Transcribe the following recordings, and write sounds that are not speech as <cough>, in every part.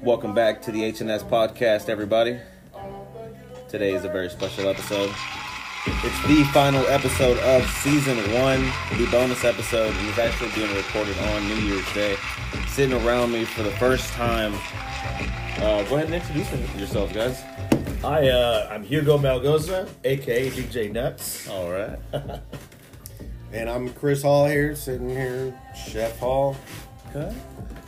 Welcome back to the HNS podcast, everybody. Today is a very special episode. It's the final episode of season one, the bonus episode, and it's actually being recorded on New Year's Day. Sitting around me for the first time. Uh, go ahead and introduce yourselves, guys. Hi, uh, I'm Hugo Malgoza, aka DJ Nuts. All right. <laughs> And I'm Chris Hall here, sitting here, Chef Hall. Okay.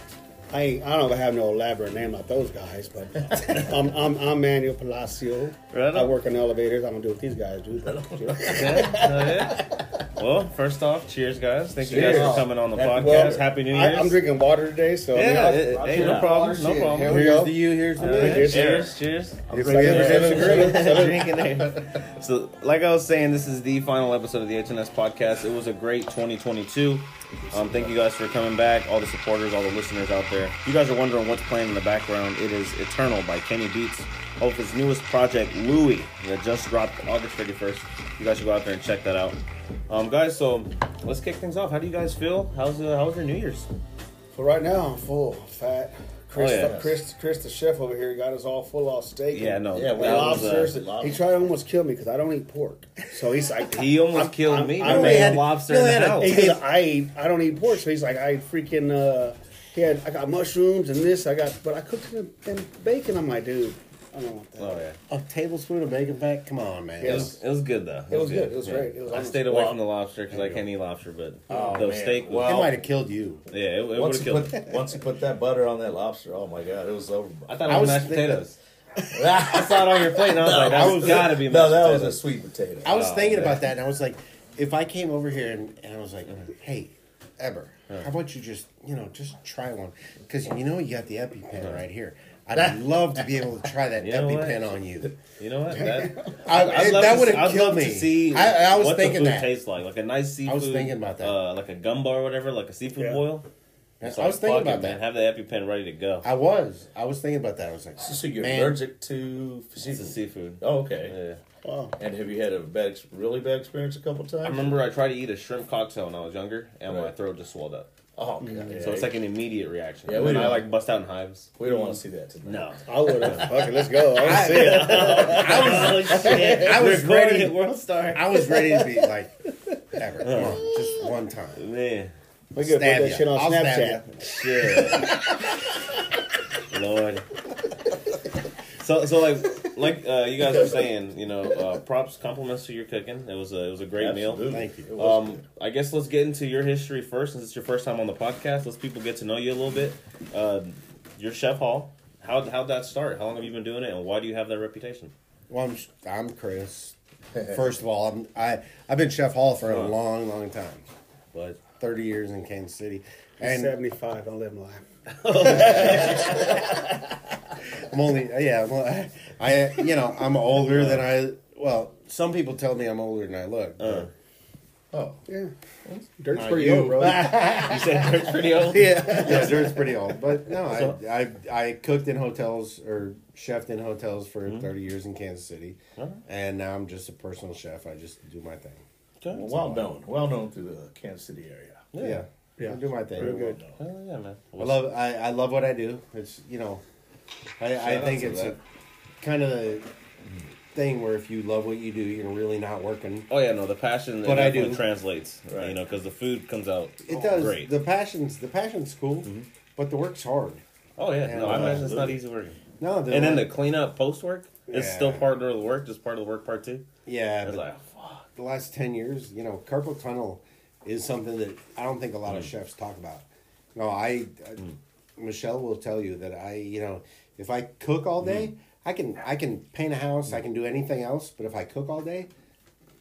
I ain't, I don't have no elaborate name like those guys, but <laughs> I'm, I'm, I'm Manuel Palacio. Right I work in elevators. I don't do what these guys do. But, you know. Okay. Go. Well, first off, cheers, guys. Thank you guys for coming on the Happy- podcast. well, Happy New I, Year's. I'm drinking water today, so I Yeah, I'll- it- I'll hey, no that problem. No problem. here Here's to you, here's to Uh, me. here's to Cheers, cheers. It's like a Drinking it. <laughs> So, like I was saying, this is the final episode of the HNS podcast. It was a great 2022. Um, thank you guys for coming back, all the supporters, all the listeners out there. If you guys are wondering what's playing in the background, it is Eternal by Kenny Beats off his newest project, Louie, that just dropped August 31st. You guys should go out there and check that out. Um, guys, so let's kick things off. How do you guys feel? How's uh, how was your New Year's? So right now I'm full, fat. Chris, Oh, yeah. Chris, Chris, the chef over here, got us all full off steak. Yeah, no, Yeah, and that was, uh, lobster. he tried to almost kill me because I don't eat pork. So he's like, He almost I'm- killed I'm- me. I I only made had- lobster you in the house. He I I don't eat pork. So he's like, I eat freaking. Uh, he had, I got mushrooms and this. I got, but I cooked it in bacon. I'm like, dude, I don't want that. Oh yeah. A tablespoon of bacon fat? Come on, man. It was, it was good though. It was good. It was great. It was I stayed away Well, from the lobster because I can't eat lobster, but Oh, the man. steak. Was, Well, It might have killed you. yeah, it, it would Once have you, killed. put, <laughs> once you put that butter on that lobster, oh my god, it was over. I thought it I was was mashed thinking- potatoes. <laughs> I saw it on your plate, and I was No, like, "That's I was- got to be no, that was a sweet potato. I was Oh, thinking man. about that, and I was like, if I came over here and, and I was like, hey, Eber, how about you just, you know, just try one? Because you know you got the EpiPen right here. <laughs> I'd love to be able to try that You know? EpiPen on you. You know what? <laughs> That, I, I'd that would have killed love me. To see I, I was what thinking the food that. tastes like, like a nice seafood. I was thinking about that. uh, like a gumbo or whatever, like a seafood Yeah. boil. I was like, thinking about it, that. man. Have the EpiPen ready to go. I was. I was thinking about that. I was like, so you're man, allergic to It's a seafood? seafood. Oh, okay. Yeah. Wow. And have you had a bad, really bad experience a couple times? I remember I tried to eat a shrimp cocktail when I was younger, and my throat just swelled up. Oh, okay. Yeah, mm-hmm. So it's like an immediate reaction. Yeah, Yeah, we and I like bust out in hives. we don't want to see that today. No. I would have. <laughs> okay, let's go. I want to see it. I was, <laughs> I was ready. at World Star. I was ready to be <laughs> like, Ever, come on, just one time. Man, We could put that ya. shit on I'll Snapchat. shit. Lord. So, so like, like uh, you guys were saying, you know, uh, props, compliments to your cooking. It was a, it was a great meal. Thank you. Um. I guess let's get into your history first, since it's your first time on the podcast. Let's people get to know you a little bit. Uh, your chef hall. How how'd that start? How long have you been doing it, and why do you have that reputation? Well, I'm, I'm Chris. <laughs> First of all, I'm, I I've been Chef Hall for a long, long time. But Thirty years in Kansas City, He's and 75. Don't let him lie. <laughs> I'm only yeah. Well, I, I you know I'm older than I. Well, some people tell me I'm older than I look. uh, Oh, Yeah. Dirt's Not pretty you. old, bro. <laughs> you said Dirt's pretty old. yeah, yeah, Dirt's pretty old. But no, So- I, I I cooked in hotels or chefed in hotels for 30 years in Kansas City, Alright. and now I'm just a personal chef. I just do my thing. Okay. well known, well known through the Kansas City area. Yeah, Yeah. I do my thing. Very good. Hell yeah, man. I love I, I love what I do. It's you know, I, I think it's a kind of a thing where if you love what you do, you're really not working. Oh yeah, no, the passion But I do. translates, Right. You know, because the food comes out It does. great. The passion's the passion's cool, mm-hmm. but the work's hard. oh yeah, Yeah, no, I imagine it's not easy work. No, the, And then the cleanup post work is still part of the work, just part of the work part too. yeah, It's but like, fuck. the last ten years, you know, carpal tunnel is something that I don't think a lot of Mm. chefs talk about. No, I, I Michelle will tell you that I, you know, if I cook all day, Mm. I can I can paint a house, I can do anything else, but if I cook all day,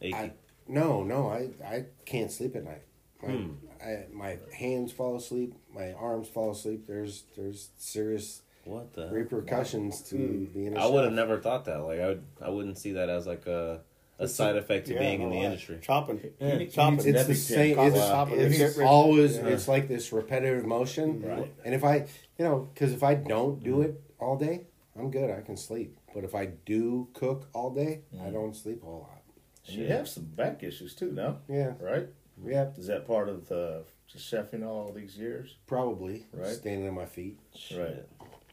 I no, no, I, I can't sleep at night. My, Hmm. I, my hands fall asleep, my arms fall asleep. There's there's serious what the? repercussions to being a I would have never thought that. Like I would, I wouldn't see that as like a a side effect to Yeah, being in the lie. industry. Chopping. Yeah. Chopping. you It's the same. Pen. It's, Wow. it's It's- always yeah. it's like this repetitive motion, Right. and if I, you know, because if I don't do mm-hmm. it all day, I'm good. I can sleep. But if I do cook all day, I mm-hmm. don't sleep a whole lot. And you have some back issues too now, Yeah, right? yeah. Is that part of the just chefing all these years. Probably. Right. Standing on my feet. Right.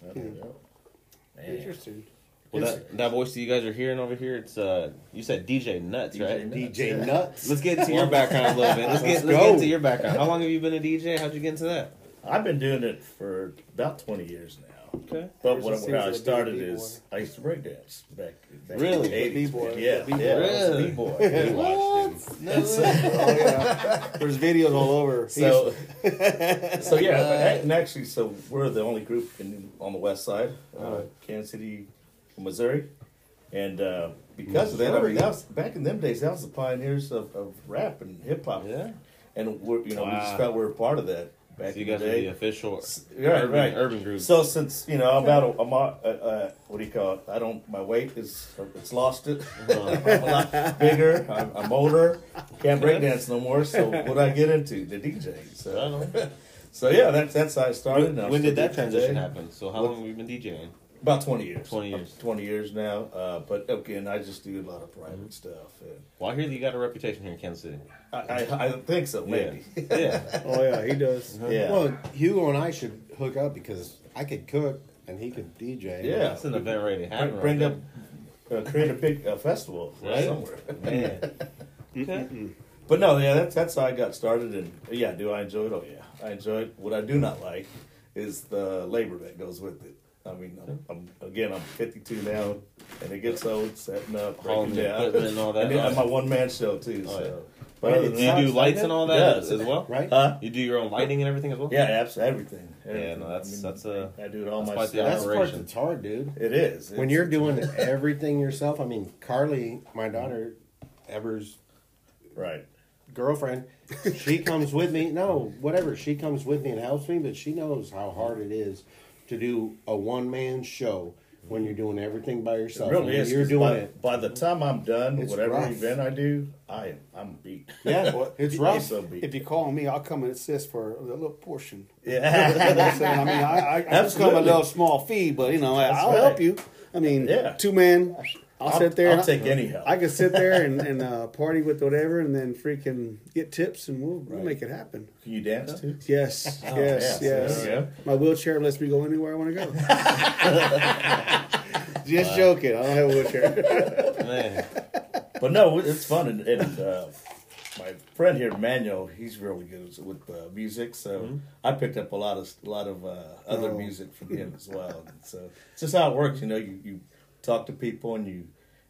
There you go. Man. Interesting. Well, that, that voice that you guys are hearing over here, it's uh, you said DJ Nuts, DJ right? Nuts. DJ Yeah. Nuts. Let's get into your background a little bit. Let's get Let's let's get into your background. How long have you been a DJ? How'd you get into that? I've been doing it for about 20 years now. Okay. But Ever what, where I started B-boy. is I used to break dance back, back Really? in the 80s. B-boy. Yeah, B-boy. yeah, I was a Really? B-boy. We watched him. <laughs> Oh yeah. There's videos all over. So, <laughs> so yeah, but and actually, so we're the only group in, on the west side, uh, Kansas City, Missouri, and uh, because of that, I mean, that was, back in them days, that was the pioneers of, of rap and hip hop. Yeah. and we're, you know, we just felt we were part of that back So you in guys the the official Right, urban, right. urban group. So since you know I'm about a, I'm a, uh, uh, what do you call it? I don't. My weight is it's lost it. <laughs> I'm a lot bigger. I'm, I'm older. Can't break dance no more. So what I get into the DJ. So <laughs> so yeah, that's that's how I started. I'm when did that transition today. happen? So how long have you been DJing? About twenty years. 20 years. About Twenty years now. Uh, but again, I just do a lot of private Mm-hmm. stuff. And Well, I hear that you got a reputation here in Kansas City. I, I, I think so. Maybe. Yeah. <laughs> yeah. Oh yeah, he does. Yeah. Well, Hugo and I should hook up because I could cook and he could DJ. Yeah. That's an event ready to happen. Bring, bring right up, uh, create a big uh, festival <laughs> Right. somewhere. Man. <laughs> Okay. But no, yeah, that's that's how I got started, and yeah, do I enjoy it? Oh yeah, I enjoy it. What I do not like is the labor that goes with it. I mean, I'm, I'm again, I'm 52 now, and it gets old setting up, Hauling breaking the down, equipment and all that. And then I'm a one man show too. Oh, so, yeah. but Right, other it than Do you do lights and all that Yes. as well? Right? huh? You do your own lighting and everything as well? Yeah, absolutely everything. Yeah, no, that's- that's, uh, I do it all that's quite myself. That's part operation. that's hard, dude. It is When It's- you're doing <laughs> everything yourself, I mean, Carly, my daughter, Ever's right. girlfriend, she comes with me. No, whatever. She comes with me and helps me, but she knows how hard it is to do a one man show when you're doing everything by It yourself. really When is. You're 'cause doing by, it. by the time I'm done, It's whatever rough. event I do, I am I'm beat. <laughs> Yeah, it's I'm rough. so beat. If you call me, I'll come and assist for a little portion. <laughs> Yeah. You know I'm saying? I mean, I, I, I just come a little small fee, but you know, That's I'll right. help you. I mean, Yeah. two man. I'll, I'll- sit there. I'll and take any help. I can sit there and, and <laughs> uh, party with whatever, and then freaking get tips, and we'll, we'll Right. make it happen. Can you dance too? Yes, Oh, yes, yeah, yes. there we go. My wheelchair lets me go anywhere I want to go. <laughs> Just joking. I don't have a wheelchair. <laughs> Man. But no, it's fun, and, and uh, my friend here, Manuel, he's really good with uh, music. So I picked up a lot of a lot of uh, other Oh. music from him as well. And so it's just how it works, you know. You, you talk to people and you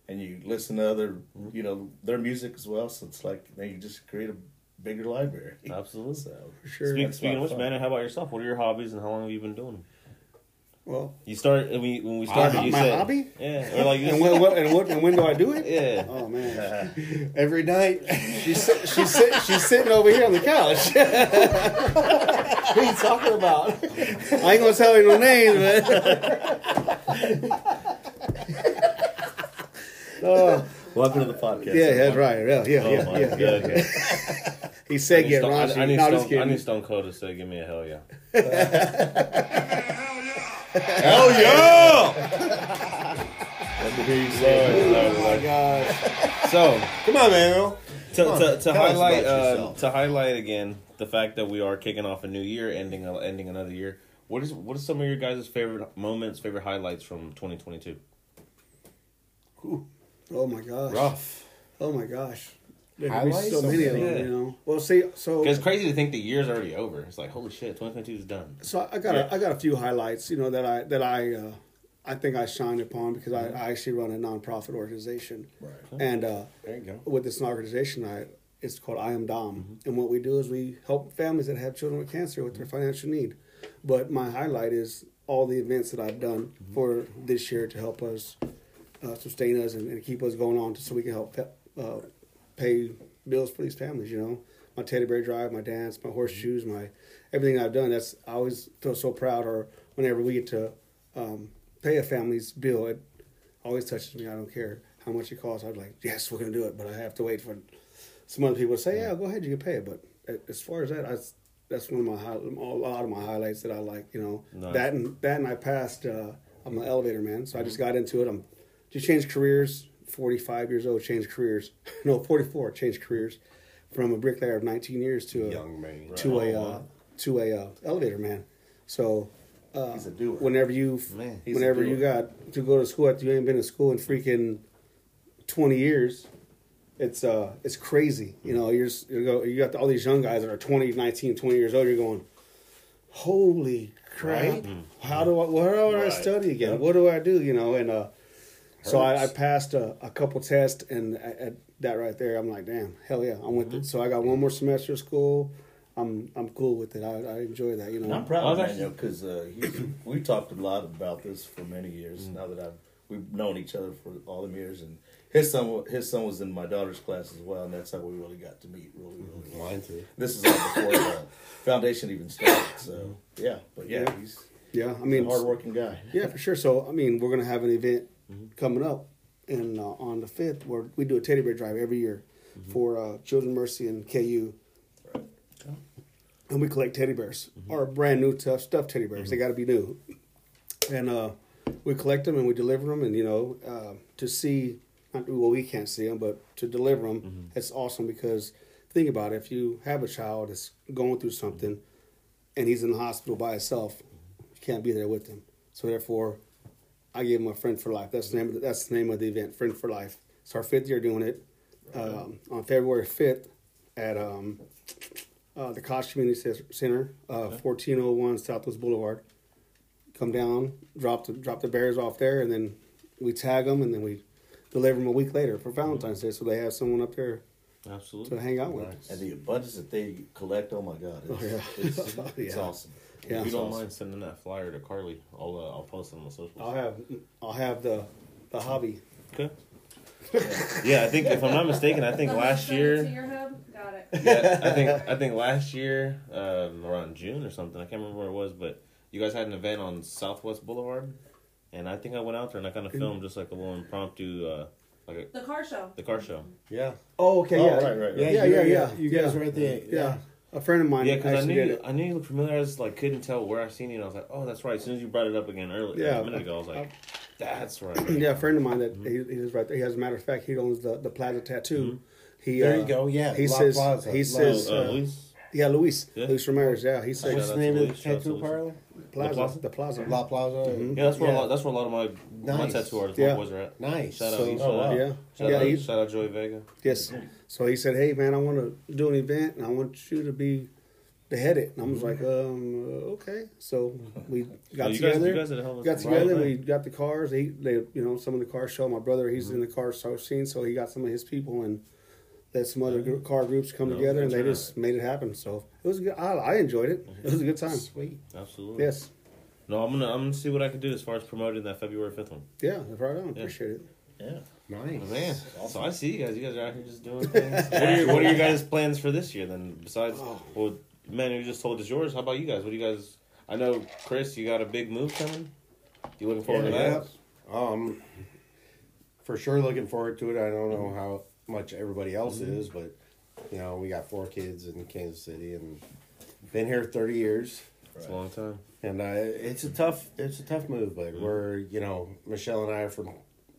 and you listen to other, you know, their music as well. So it's like then you just create a bigger library. <laughs> Absolutely. So sure. Speak, speaking of which, of fun. man, how about yourself? What are your hobbies and how long have you been doing them? Well, You start when we when we started. My- you my said, hobby? Yeah, or like you and said- when, what, and what and when do I do it? <laughs> yeah. Oh man, Every night. she's she's sit- she's sitting over here on the couch. <laughs> what are you talking about? I ain't gonna tell you no names, but oh, welcome to the podcast. yeah, that's right. Yeah, yeah, Oh yeah, yeah, yeah. <laughs> He said need, get Stone, raunchy. I, I, need no, Stone, just kidding. I need Stone Cold to say, "Give me a hell yeah." <laughs> Hell yeah! Let me hear you say. it. Oh my gosh. So Come on, man. to, Come on, to, to highlight uh, to highlight again the fact that we are kicking off a new year, ending a, ending another year. What is what are some of your guys' favorite moments, favorite highlights from 2022? Oh my gosh. Rough. Oh my gosh. There could be so So many of them, Yeah. you know. Well, see, so it's crazy to think the year's already over. It's like holy shit, 2022 is done. so I got a, I got a few highlights, you know, that I that I uh, I think I shine upon because I, I actually run a nonprofit organization, Right. and uh, There you go. with this organization, I it's called I Am Dom, and what we do is we help families that have children with cancer with their financial need. But my highlight is all the events that I've done for this year to help us uh, sustain us and, and keep us going on, so we can help uh, pay bills for these families. You know, my teddy bear drive, my dance, my horseshoes, my everything I've done. That's I always feel so proud. Or whenever we get to um, pay a family's bill, it always touches me. I don't care how much it costs. I'm like, yes, we're gonna do it, but I have to wait for some other people to say, yeah, go ahead, you can pay it. But as far as that, I, that's one of my high, a lot of my highlights that I like. You know, Nice. that and that and I passed. Uh, I'm an elevator man, so I just got into it. I'm just changed careers. 45 years old, changed careers. <laughs> No, 44, changed careers. from a bricklayer of 19 years to a Young man. to a Oh, uh, to a uh, elevator man. So uh, He's a doer. whenever you Man, whenever you got to go to school, after you ain't been to school in freaking 20 years. It's uh it's crazy. You know, you're just, you go you got all these young guys that are 20, 19, 20 years old. You're going, holy crap! Right? How do I? What do I Right. study again? Yep. What do I do? You know, and uh, so I, I passed a, a couple tests, and at, at that right there, I'm like, damn, hell yeah, I'm with Mm-hmm. it. So I got one more semester of school. I'm I'm cool with it. I, I enjoy that. You know, And I'm proud I of was Daniel because uh, he- we talked a lot about this for many years. Mm. Now that I've we've known each other for all them years, and his son his son was in my daughter's class as well, and that's how we really got to meet. Really, really. well. Mine too. This is all before the <coughs> foundation even started. So yeah, but yeah, Yeah. he's yeah. I a mean, hardworking guy. Yeah, for sure. So, I mean, we're gonna have an event Mm-hmm. coming up, and uh, on the fifth, where we do a teddy bear drive every year Mm-hmm. for uh, Children Mercy and KU, and we collect teddy bears Mm-hmm. or brand new tough stuffed teddy bears. They got to be new, and uh, we collect them and we deliver them, and you know, uh, to see, not, well, we can't see them, but to deliver them, Mm-hmm. it's awesome because think about it. If you have a child that's going through something, and he's in the hospital by himself, you can't be there with him. So therefore, I gave him a friend for life. That's the name. Of the, that's the name of the event, Friend for Life. It's our fifth year doing it. Um, on February fifth at um, uh, the Koch Community Center, uh, fourteen oh one Southwest Boulevard. Come down, drop the drop the bears off there, and then we tag them, and then we deliver them a week later for Valentine's Day. So they have someone up there Absolutely. to hang out with. Nice. And the abundance that they collect, oh my God, it's, Oh, yeah. it's, <laughs> it's Yeah. awesome. Yeah. if you don't Awesome. mind sending that flyer to Carly, I'll uh, I'll post it on the socials. I'll have I'll have the the hobby. Okay. <laughs> yeah, I think if I'm not mistaken, I think Someone last year. To your hub? Got it. Yeah, I think I think last year, um, around June or something. I can't remember where it was, but you guys had an event on Southwest Boulevard, and I think I went out there and I kind of filmed just like a little impromptu, uh, like a, The car show. the car show. Yeah. Oh, okay, Oh, yeah, right, right, right. Yeah, yeah, yeah, you- yeah. You guys yeah. were at the yeah. A friend of mine Yeah, because I knew you. I knew you looked familiar. I just like couldn't tell where I seen you. And I was like, oh, that's right. As soon as you brought it up again earlier, Yeah. a minute ago, I was like, that's right. <clears throat> Yeah, a friend of mine that Mm-hmm. he, he's right there. He, as a matter of fact, he owns the, the Plaza Tattoo. He There uh, you go. Yeah. He La says Plaza. he La- says uh, uh, Luis? yeah, Luis Yeah. Luis Ramirez. Yeah, he said What's the name to of the Luis, shout out to tattoo parlor? Plaza, Plaza? the Plaza. La Plaza. Mhm. Yeah, that's where a lot. That's where a lot of my my Nice. tattoo artists, Yeah. my boys are at. Nice. Shout out, So- East Oh, wow. Yeah, Shout, yeah. out, He, shout out Joey Vega. yes. So he said, "Hey man, I want to do an event, and I want you to be the head it." And I was like, "Um, uh, okay." So we <laughs> got Oh, you guys, together. you guys did a hell of a got together. right. We got the cars. He, they, you know, some of the car show. My brother, he's Mm-hmm. in the car show scene, so he got some of his people and let some other gr- car groups come No, together, and they turnout. just made it happen. So it was good. I, I enjoyed it. It was a good time. Sweet. Absolutely. Yes. No, I'm gonna I'm gonna see what I can do as far as promoting that February fifth one. Yeah, right on. Yeah. Appreciate it. Yeah. Nice. Oh, man, so I see you guys. You guys are out here just doing <laughs> things. what are your What are your guys' plans for this year? Then besides, Oh. well, man, you just told us yours. How about you guys? What do you guys? I know, Chris, you got a big move coming. You looking forward to Yeah. that? Um, for sure looking forward to it. I don't know how much everybody else mm-hmm. is, but you know, we got four kids in Kansas City and been here thirty years. It's a long time. And uh, it's a tough, it's a tough move. But mm-hmm. we're, you know, Michelle and I are from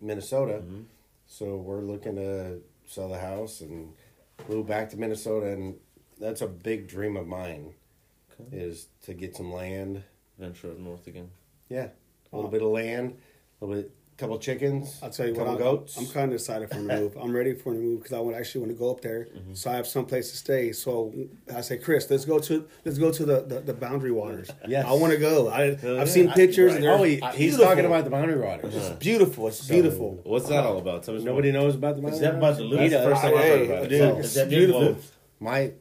Minnesota, mm-hmm. so we're looking to sell the house and move back to Minnesota, and that's a big dream of mine, Okay. is to get some land. Venture up north again. Yeah, a little bit of land, a little bit, couple chickens. I'll tell you what, couple I'm, goats. I'm kind of excited for the move. I'm ready for the move because I would actually want to go up there, Mm-hmm. so I have some place to stay. So I say, Chris, let's go to let's go to the the, the Boundary Waters. Yes. I want to go. I, yeah. I've seen pictures. I- and oh, they're he, he's beautiful. talking about the boundary waters. It's beautiful. It's beautiful. What's that all about? Tell me some Nobody more. knows about the boundary Is that about the waters? That's the first time I've heard about it. Dude, So- Is beautiful. beautiful? my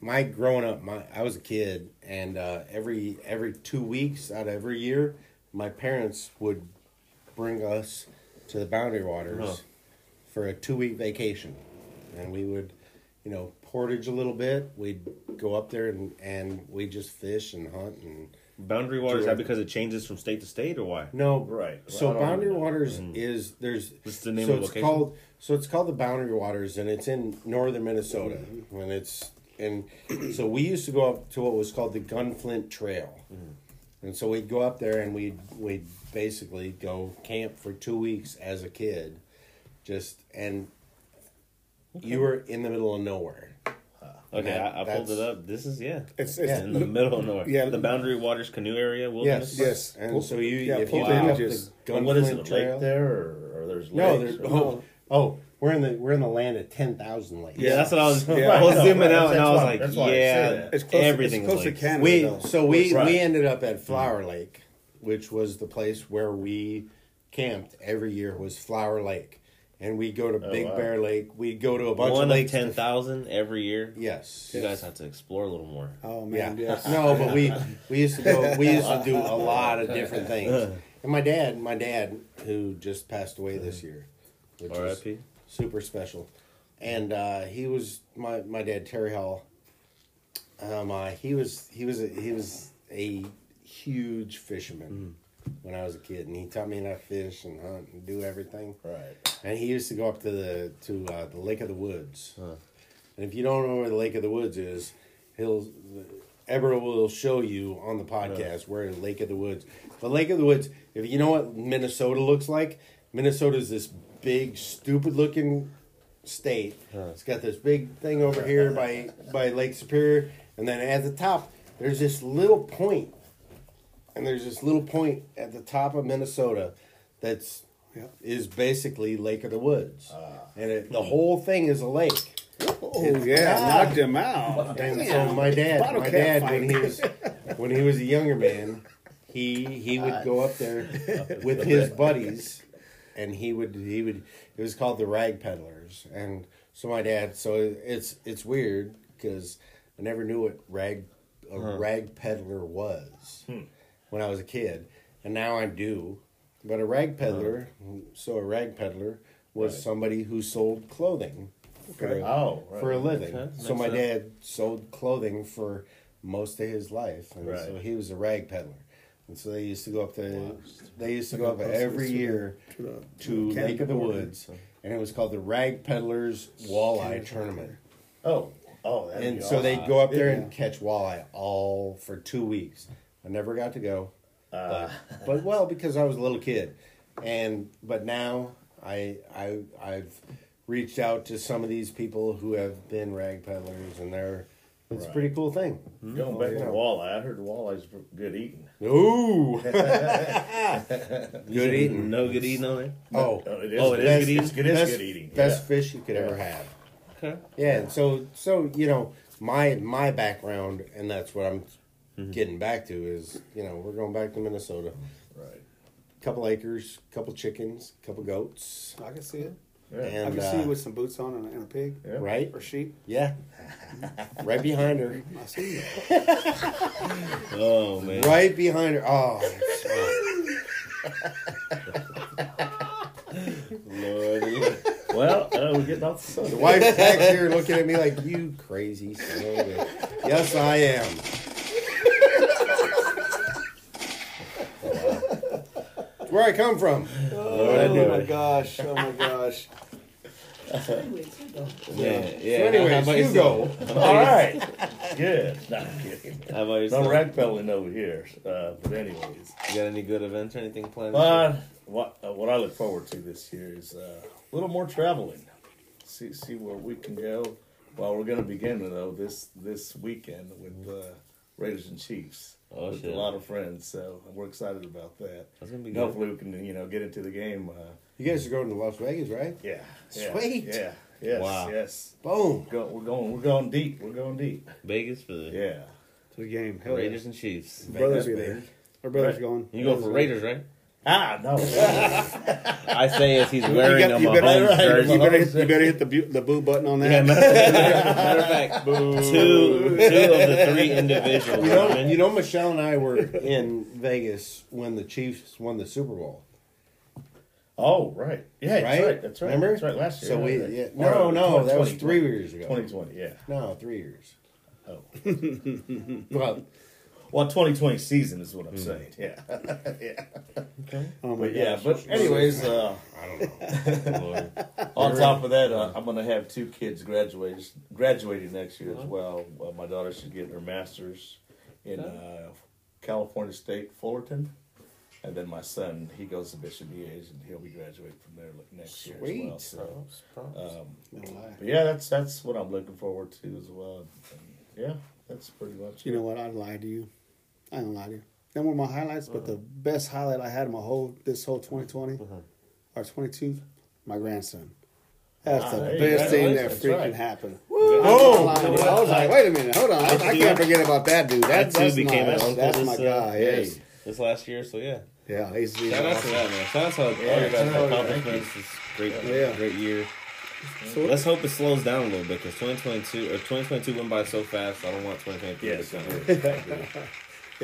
my growing up my i was a kid and uh, every every two weeks out of every year my parents would bring us to the boundary waters Huh. for a two week vacation. And we would you know portage a little bit. We'd go up there and and we just fish and hunt and Boundary waters, is that because it changes from state to state, or why? no. Right. so Well, boundary waters hmm. is there's is the name so of the it's location? called so it's called the boundary waters and it's in northern minnesota hmm. and it's and <clears throat> so we used to go up to what was called the gunflint trail. Hmm. And so we'd go up there and we'd we'd basically go camp for two weeks as a kid just and you were in the middle of nowhere Okay, That- I, I pulled it up. This is yeah, It's, it's Yeah. in the middle of nowhere. Yeah. the Boundary Waters Canoe Area Wilderness. Yes, Yes. And Pull- so you, yeah, if pull you the look up images. the what is it? Trail, lake there, or, or there's no, lakes? there's or- oh, oh, we're in the we're in the land of ten thousand lakes. Yeah, that's what I was. <laughs> Yeah. I was Right, no, zooming right, out, and that's I was why- like, that's why I say yeah. It's close, everything it's close to. Canada. we so we Right. we ended up at Flour Lake, which was the place where we camped every year was Flour Lake, and we go to Big wow. Bear Lake. We go to a bunch One of of lakes. ten thousand every year. Yes. You guys have to explore a little more. Oh Yeah. man, yes. <laughs> No, but we we used to go. We used to do a lot of different <laughs> things. And my dad, my dad, who just passed away this year, which R.I.P. super special, and uh, he was my my dad Terry Hall. Um, uh, he was he was a, he was a huge fisherman when I was a kid, and he taught me how to fish and hunt and do everything. Right. And he used to go up to the to uh, the Lake of the Woods. Huh. And if you don't know where the Lake of the Woods is, he'll Eber will show you on the podcast where the Lake of the Woods. The Lake of the Woods. If you know what Minnesota looks like, Minnesota is this big, stupid looking state. It's got this big thing over here by by Lake Superior, and then at the top there's this little point, and there's this little point at the top of Minnesota that's Yeah. is basically Lake of the Woods, ah. and it, the whole thing is a lake. Oh yeah, knocked him out. And so my dad, Bottle my dad, fight. when he was when he was a younger man, he he would go up there <laughs> with his buddies, and he would he would it was called the rag peddlers, and so my dad, so it's it's weird because I never knew what rag a uh-huh. rag peddler was hmm. When I was a kid, and now I do. But a rag peddler, so a rag peddler was Right. somebody who sold clothing for Okay. a- Oh, right. for a living. So makes my sense. dad sold clothing for most of his life, and Right. so he was a rag peddler. And so they used to go up to they used to go up <laughs> every year to the- to the Lake of the. Woods, and it was called the Rag Peddlers Walleye Tournament. Oh, oh, And so they'd go up there Yeah. and catch walleye all for two weeks. I never got to go, Uh, but, but well because I was a little kid, and but now I I I've reached out to some of these people who have been rag peddlers, and they're it's a pretty cool thing. going back yeah. to walleye, I heard the walleye's good eating. Ooh, <laughs> <laughs> good eating. No good eating on it. Oh, Oh, it is. Oh, it is best, good eating? It's, best, good eating. Best yeah. fish you could Yeah. ever have. Okay. Yeah, and so so you know my my background, and that's what I'm Mm-hmm. getting back to is you know we're going back to Minnesota. Right. Couple acres, couple chickens, couple goats, I can see it. Yeah. I and can see uh, you with some boots on and, and a pig yeah. right, or sheep. yeah, <laughs> right behind her, I see you. <laughs> Oh man. right behind her. Oh, Lord, Lord. Well, uh, we're getting off the the wife's back here looking at me like you crazy son of a bitch." Yes, I am. Where I come from. Oh my gosh! Oh my gosh! Yeah, yeah. So, anyways, How about you yourself? go. All right. Good. No, I'm kidding. How about No yourself? rag peddling over here. Uh, but anyways, You got any good events or anything planned? this uh, what uh, what I look forward to this year is uh, a little more traveling. See see where we can go. Well, we're going to begin though this this weekend with uh, Raiders and Chiefs. Oh, with shit. a lot of friends, so we're excited about that. That's gonna be And good. hopefully we can you know get into the game. Uh, You guys are going to Las Vegas, right? yeah, yeah, Sweet. Yeah, yes, Wow. yes. Boom. Go, we're going. We're going deep. We're going deep. Vegas for the Yeah. To the game. Hell yeah. Raiders and Chiefs. Brothers be there. Our brothers Right. going. You go for Raiders, right? Ah no. I say as he's wearing got- a you better- Mahomes right, jersey. You better, hit, you better hit the bu- the boo button on that. Yeah, matter, matter of fact, two two of the three individuals. You know, Roman. you know, Michelle and I were in Vegas when the Chiefs won the Super Bowl. Oh right. Yeah. That's Right? right. That's right. Remember? That's right. Last year. So we, yeah, Or, no, no, that was three years ago. 2020. Yeah. No, three years. Oh. <laughs> Well, Well, 2020 season is what I'm saying. Yeah. <laughs> yeah. Oh But yeah. gosh. But anyways, uh, <laughs> I don't know. <laughs> On top of that, uh, I'm gonna have two kids graduate graduating next year as well. well my daughter should get her master's in uh, California State Fullerton. And then my son, he goes to Bishop EA's and he'll be graduating from there like, next year as well. So, um, No lie. but yeah, that's that's what I'm looking forward to as well. And yeah, that's pretty much. You it. know what? I lied to you. I didn't lie to you. Them were my highlights, but the best highlight I had in my whole this whole 2020 or 22, my grandson. That's Ah, the there best go. thing that freaking right. happened. Oh, I was like, wait a minute, hold on. I, I can't forget about that dude. That, too that's became my, an uncle that's this, my uh, guy. Yes. this last year. So yeah, Yeah, he's, he's shout out to awesome. that man. Shout out to all your guys' yeah, accomplishments. It's great, Yeah. great year. So, Let's hope it slows down a little bit because 2022 or 2022 went by so fast. I don't want 2023 Yes, to come. <laughs>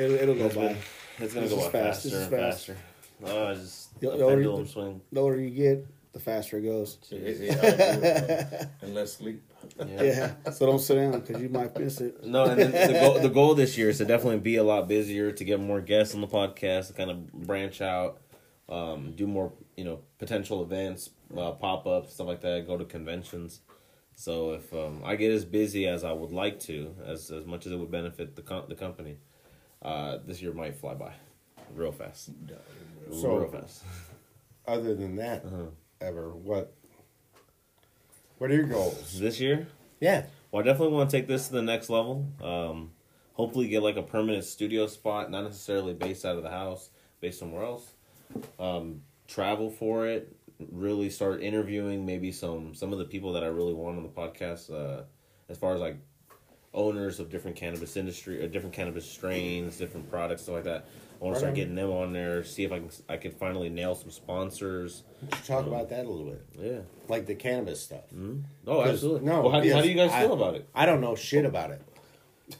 agree. it'll, it'll go It's by. it's gonna This go is fast. faster and faster. Oh, I just The- the the older- pendulum swing. The older you get, the faster it goes. Yeah, yeah, I agree with that. and let's sleep. Yeah. Yeah. so don't sit down because you might miss it. No, and then the goal, the goal this year is to definitely be a lot busier, to get more guests on the podcast, to kind of branch out, um, do more, you know, potential events, uh, pop ups, stuff like that. Go to conventions. So if um, I get as busy as I would like to, as as much as it would benefit the com- the company, uh, this year might fly by, real fast, So- real fast. <laughs> Other than that, Uh-huh. ever what? What are your goals? This year, Yeah. Well, I definitely want to take this to the next level. Um, hopefully, get like a permanent studio spot, not necessarily based out of the house, based somewhere else. Um, travel for it. Really start interviewing maybe some some of the people that I really want on the podcast. Uh, as far as like owners of different cannabis industry or different cannabis strains, different products, stuff like that. I want to start getting them on there. See if I can I can finally nail some sponsors. Let's talk about that a little bit, Yeah. like the cannabis stuff. Oh, 'Cause- absolutely. no, Well, how, do- how do you guys I- feel about it? I don't know shit about it.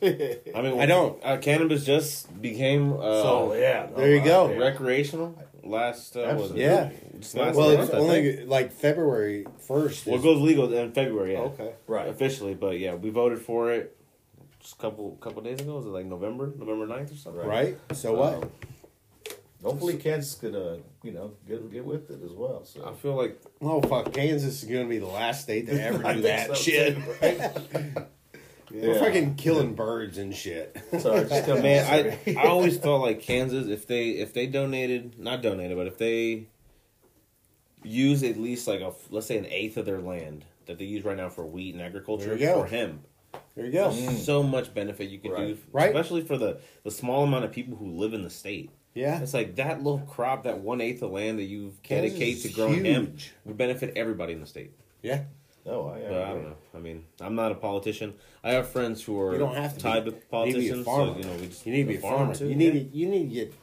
<laughs> I mean, I don't. Uh, cannabis just became uh, So yeah, no, there you I- go. recreational last. Uh, was it? Yeah. Just last Well, month, it's only like February first. Well, it goes legal in February. Yeah. Okay. Right. Officially, but yeah, we voted for it just a couple couple days ago. Was it like November, November 9th or something? right. So what? Um, Hopefully, Kansas could, uh, you know, get get with it as well. So I feel like oh fuck! Kansas is gonna be the last state to <laughs> ever do that so, shit. too, <laughs> right? We're fucking killing birds and shit. Sorry, <laughs> just come man, I I always felt like Kansas if they if they donated not donated but if they use at least like a let's say an eighth of their land that they use right now for wheat and agriculture There you go. for hemp. There you go. So much benefit you could do, Right. Right. especially for the the small amount of people who live in the state. Yeah. It's like that little crop, that one eighth of land that you Kansas dedicate is to growing hemp huge. would benefit everybody in the state. Yeah. No, I, But I don't know. I mean, I'm not a politician. I have friends who are You don't have to tied be. with You need to be a politicians. farmer. So, you know, we just You need to be a farmer. too. You need yeah. to, you need to get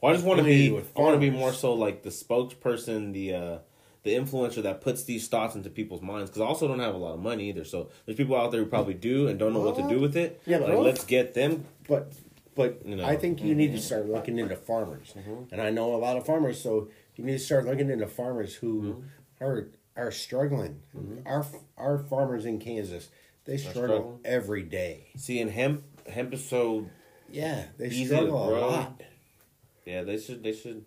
Well, I just want to be. I want to be more so like the spokesperson, the uh, the influencer that puts these thoughts into people's minds. Because I also don't have a lot of money either. So there's people out there who probably do and don't know what to do with it. Yeah, like, bro. let's get them. But but You know. I think you need to mm-hmm. start looking into farmers, mm-hmm. and I know a lot of farmers. So you need to start looking into farmers who mm-hmm. are are struggling. Our our farmers in Kansas, they struggle every day. See, and hemp, hemp is so. Yeah, they Easy struggle a grow. lot. Yeah, they should. They should.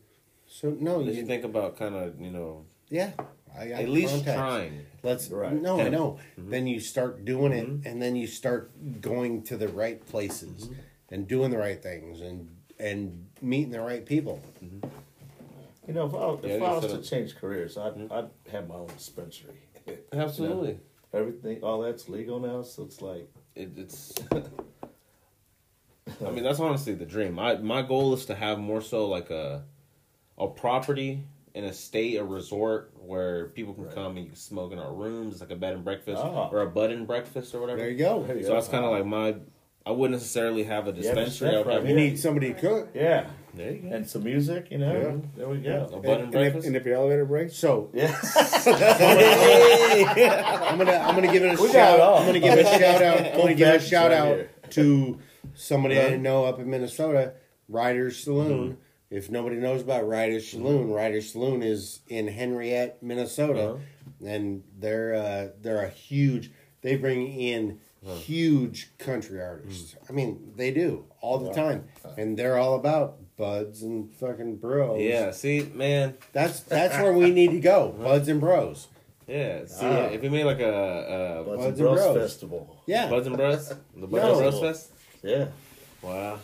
So no, They you, should think about kind of you know yeah, I got at least contacts. trying. Let's Right. no, I Hemp. know. Mm-hmm. Then you start doing it, mm-hmm. and then you start going to the right places mm-hmm. and doing the right things and and meeting the right people. You know, if I, if Yeah, I was to change careers, I'd, I'd have my own dispensary. <laughs> Absolutely. Everything, all that's legal now, so it's like, It, it's. <laughs> I mean, that's honestly the dream. My my goal is to have more so like a, a property in a state, a resort where people can Right. come and you can smoke in our rooms. It's like a bed and breakfast Ah. or a bud and breakfast or whatever. There you go. There you So go. that's kind of like my. I wouldn't necessarily have a dispensary. I would right You need somebody to cook. yeah, there you go. and some music, you know. Yeah. There we a go. bud And, and and, if, breakfast. and if your elevator breaks, So Yeah, <laughs> I'm gonna I'm gonna give it a We shout. it all. I'm gonna give a shout out. I'm gonna give a shout out to somebody. I know up in Minnesota, Riders Saloon. Mm-hmm. If nobody knows about Riders Saloon, Riders Saloon is in Henriette, Minnesota, Uh-huh. and they're uh, they're a huge. They bring in Uh-huh. huge country artists. Mm. I mean, they do all the time, and they're all about buds and fucking bros. yeah. See, man. that's that's where we need to go. <laughs> Buds and bros. Yeah. See, Ah. if we made like a, a Buds Buds and and Bros Bros. Festival. Yeah. Buds and Bros, the Buds No. and Bros Fest. Yeah, Wow.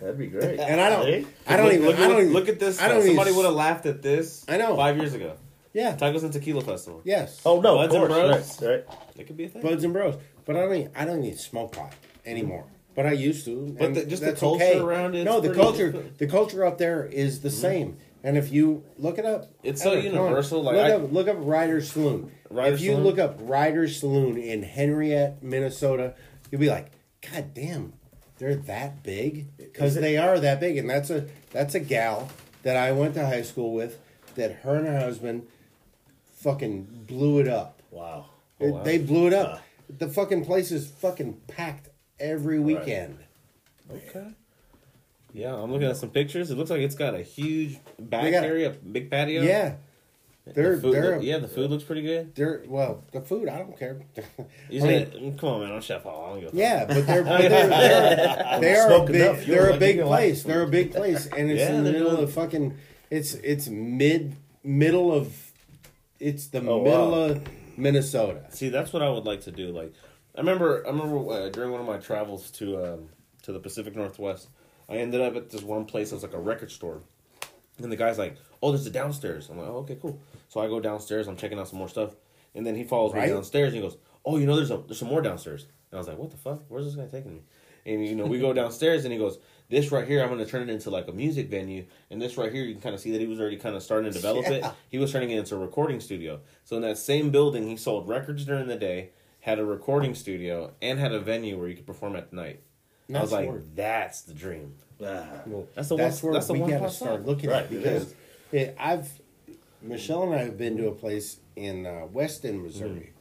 That'd be great. And I don't, See? I don't look, even, look, I don't look, even, look at this. I don't even Somebody would have laughed at this. I know. Five years ago. yeah, Tacos and Tequila Festival. yes. Oh no, Buds of and course, Bros? right, right. It could be a thing. Buds and Bros. But I don't, even, I don't even smoke pot anymore. But I used to. But and the- just the that's culture okay. around it's No, the pretty- culture, the culture up there is the mm-hmm. same. And if you look it up, It's so Heather, come on. universal, like, look I- up, look up Ryder's Saloon. Ryder's if you Saloon? look up Ryder's Saloon in Henriette, Minnesota, you'll be like, God damn, they're that big because they are that big. And that's a that's a gal that I went to high school with. That her and her husband fucking blew it up. Wow. Oh, it- wow. They blew it up. The fucking place is fucking packed every weekend. Okay. Yeah, I'm looking at some pictures. It looks like it's got a huge back They got- area, big patio. Yeah. They're The food, they're yeah, the food looks pretty good. they're well the food I don't care. <laughs> You I said, mean, come on, man, I'm Chef Hall. Don't give a fuck. yeah, but they're but they're, <laughs> they're they are a big they're a big place. They're a big place, and it's Yeah, in the middle doing- of fucking. It's it's mid middle of. It's the Oh, middle wow. of Minnesota. See, that's what I would like to do. Like, I remember, I remember uh, during one of my travels to um, to the Pacific Northwest, I ended up at this one place that was like a record store, and the guy's like, "Oh, there's a downstairs." I'm like, "Oh, okay, cool." So I go downstairs. I'm checking out some more stuff, and then he follows Right. me downstairs, and he goes, "Oh, you know, there's a there's some more downstairs." And I was like, "What the fuck? Where's this guy taking me?" And you know, we go downstairs, and he goes, "This right here, I'm going to turn it into like a music venue, and this right here, you can kind of see that he was already kind of starting to develop it. He was turning it into a recording studio. So in that same building, he sold records during the day, had a recording studio, and had a venue where you could perform at night. I was like, where- that's the dream. Ah. Well, That's the that's one- where that's the we one got to start looking Right, at because is. it, I've Michelle and I have been to a place in uh, Weston. Missouri,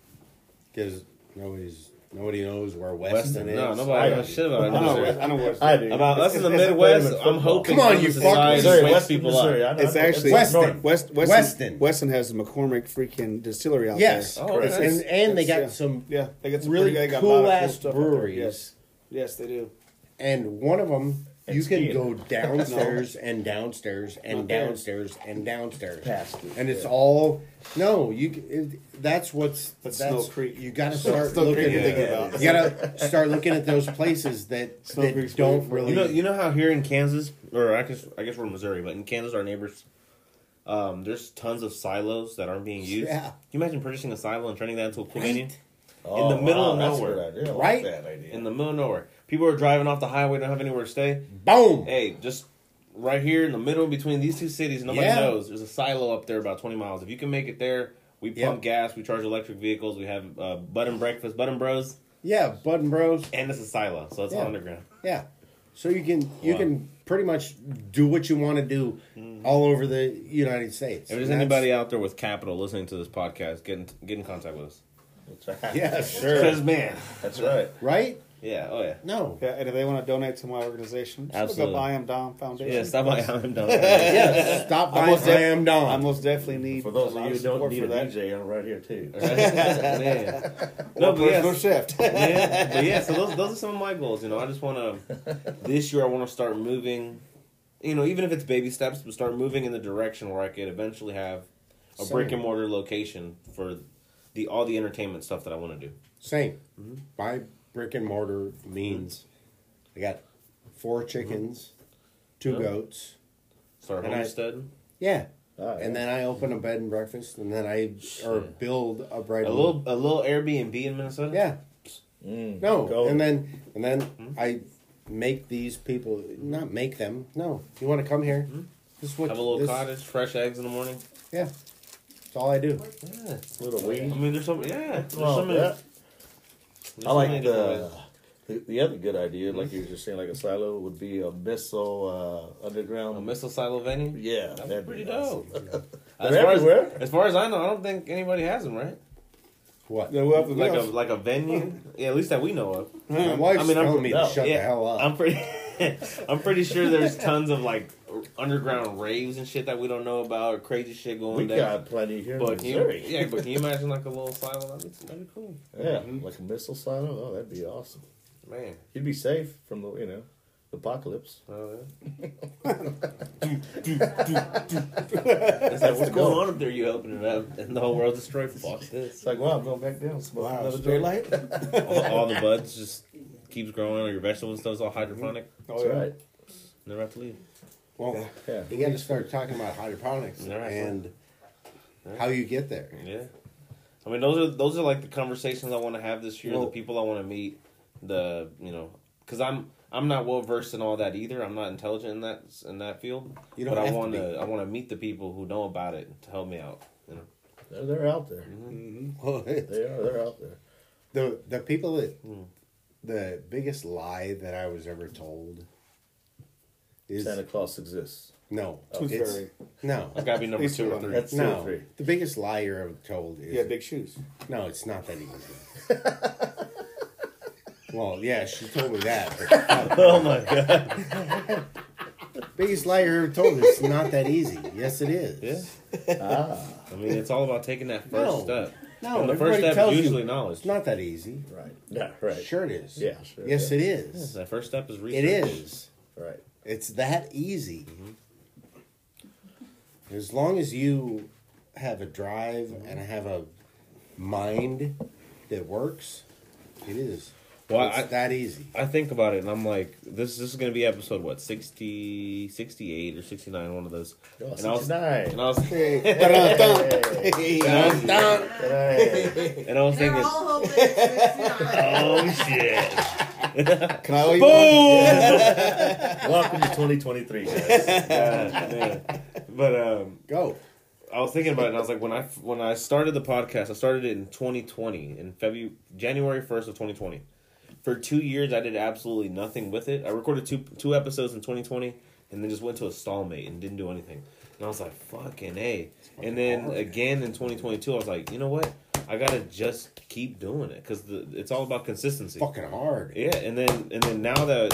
because nobody's nobody knows where Weston, Weston, is. no, nobody I knows do. shit about I it. know, Missouri. I know what I do. About us in the Midwest, I'm hoping Come on, Kansas you Society fuckers. Missouri, wakes Western people Missouri. I up. know- It's I know- actually Weston. north. West, Weston, Weston. Weston. has the McCormick freaking distillery out Yes, there. Oh, and, okay. and, and they It's- got yeah. some Yeah, they got some really pretty, they got a lot cool of ass stuff out there. breweries, Yes, yes, they do. and one of them you can skiing. go <laughs> downstairs and downstairs and Not there. downstairs and downstairs, Past it, and it's yeah. all no. You it, that's what's That's that's Snow Creek. You got to start Snow looking. you're at, about. You got to start looking at those places that, <laughs> Snow that Creek's don't way- really. You know, you know how here in Kansas, or I guess I guess we're in Missouri, but in Kansas, our neighbors, um, there's tons of silos that aren't being used. Yeah. Can you imagine purchasing a silo and turning that into a cool Right. venue? Oh, in the middle wow, of that's a nowhere. good idea. I like Right? that idea. In the middle of nowhere, people are driving off the highway, don't have anywhere to stay. boom. Hey, just right here in the middle between these two cities, nobody Yeah. knows. There's a silo up there about 20 miles. If you can make it there, we pump Yep. gas, we charge electric vehicles, we have uh, bud and breakfast, bud and bros, Yeah, Bud and Bros. and it's a silo, so it's Yeah. all underground. Yeah. So you can you Wow. can pretty much do what you want to do all over the United States. If there's And anybody out there with capital listening to this podcast, get in, get in contact with us. That's right. Yeah, sure. Because man, That's right. right? Yeah, oh yeah, No. Yeah, and if they want to donate to my organization, just Absolutely. look up I Am Dom Foundation. yeah. Stop by. I'm done. Yeah. Stop by. Almost I def- am I Don. most definitely need For those of you who don't need for a that. DJ, I'm right here too. <laughs> Man. No, but Personal yes, shift. yeah, but yeah. <laughs> So those those are some of my goals. You know, I just want to. <laughs> This year, I want to start moving. You know, even if it's baby steps, but start moving in the direction where I could eventually have a Same. brick and mortar location for the all the entertainment stuff that I want to do. Same. Mm-hmm. My brick and mortar means I got four chickens, two Yeah. goats. Start And I- homesteading. Yeah. Ah, And then I open a bed and breakfast, and then I or Shit. build a bread. A little a little Airbnb in Minnesota. Yeah. Mm, No. go. And then and then Hmm? I make these people not make them. No. You want to come here? This is what Hmm? Have a little this- cottage, fresh eggs in the morning. Yeah. That's all I do. Yeah. little I weed. mean, there's some. Yeah. There's Well, so many. yeah. There's I like the, the the other good idea, like you were just saying, like a silo would be a missile uh, underground. a missile silo venue. yeah, That's that'd pretty be awesome. dope. <laughs> They're <laughs> As far as, everywhere. as far as I know, I don't think anybody has them, right? What? Yeah, we'll have to Like a like a venue. Yeah, at least that we know of. My wife's I mean, I'm- telling me no, to shut yeah, the hell up. I'm pretty. <laughs> I'm pretty sure there's tons of like underground raves and shit that we don't know about, or crazy shit going We down. got plenty here But in can you, Missouri. yeah, but can you <laughs> imagine like a little silo? That'd be, that'd be cool, Yeah, mm-hmm. like a missile silo. Oh, that'd be awesome. man. You'd be safe from the you know the apocalypse. Oh, yeah. <laughs> It's like, what's going on up there? You open it up, and the whole world's destroyed. Fuck this. It's like, wow, I'm going back down. Smoke Wow, another straight joint. light. <laughs> all, all the buds just keeps growing, or your vegetables and stuff's all hydroponic. Oh, That's yeah. right. Never have to leave. Well, Yeah. you got to start talking about hydroponics All right. and how you get there. Yeah. I mean, those are those are like the conversations I want to have this year. Well- the people I want to meet. The you know, because I'm I'm not well versed in all that either. I'm not intelligent in that in that field. You don't but I want to I want to meet the people who know about it to help me out. You know. They're, they're out there. Well, They are. <laughs> They're out there. the the people that Hmm. the biggest lie that I was ever told is Santa Claus exists. no, Tooth it's- fairy. no, That's <laughs> gotta be number Please two or go three. That's two or no. three. The biggest liar you're ever told is You had big shoes. no, it's not that easy. <laughs> well, yeah, she told me that. But <laughs> oh my god. biggest liar you're ever told is not that easy. Yes, it is. Yeah. Ah, I mean, it's all about taking that first No. step. No, and the everybody first step tells is you usually knowledge. It's not that easy. right. Yeah, right. Sure, it is. Yeah, sure, Yes, yeah. it is. That first step is research. It is. Right. It's that easy. Mm-hmm. As long as you have a drive and have a mind that works, it is. Well, it's I- that easy. I think about it and I'm like, this, this is going to be episode, what, 60, 68 or 69, one of those. Oh, and, I was, 69. and I was Hey. <laughs> Dun, dun. Hey. and I was thinking, all hoping <laughs> oh shit. Can I owe you Boom! <laughs> Welcome to 2023, guys. <laughs> God, man. But um, Go. I was thinking about it, and I was like, when I when I started the podcast, I started it in 2020, in February, January 1st of 2020. For two years, I did absolutely nothing with it. I recorded two two episodes in 2020, and then just went to a stallmate and didn't do anything. And I was like, fucking a. And then hard. again in 2022, I was like, you know what? I gotta just keep doing it because it's all about consistency. Fucking hard. Yeah, and then and then now that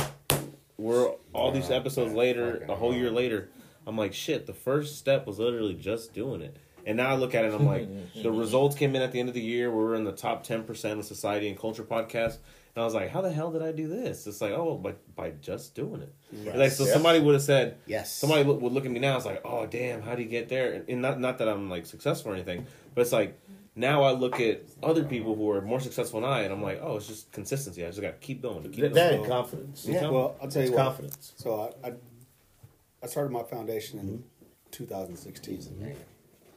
we're all these episodes later, a whole year later, I'm like, shit. The first step was literally just doing it, and now I look at it, and I'm like, <laughs> the results came in at the end of the year. We were in the top ten percent of society and culture podcast, and I was like, how the hell did I do this? It's like, oh, by by just doing it. Like, so Yeah. somebody would have said, Yes. somebody would would look at me now. It's like, oh damn, how do you get there? And- And not not that I'm like successful or anything, but it's like now I look at other people who are more successful than I, and I'm like, oh, it's just consistency. I just got to keep going. Keep That, going. and confidence. Yeah. Well, I'll tell It's you what. confidence. So I, I, I started my foundation in 2016,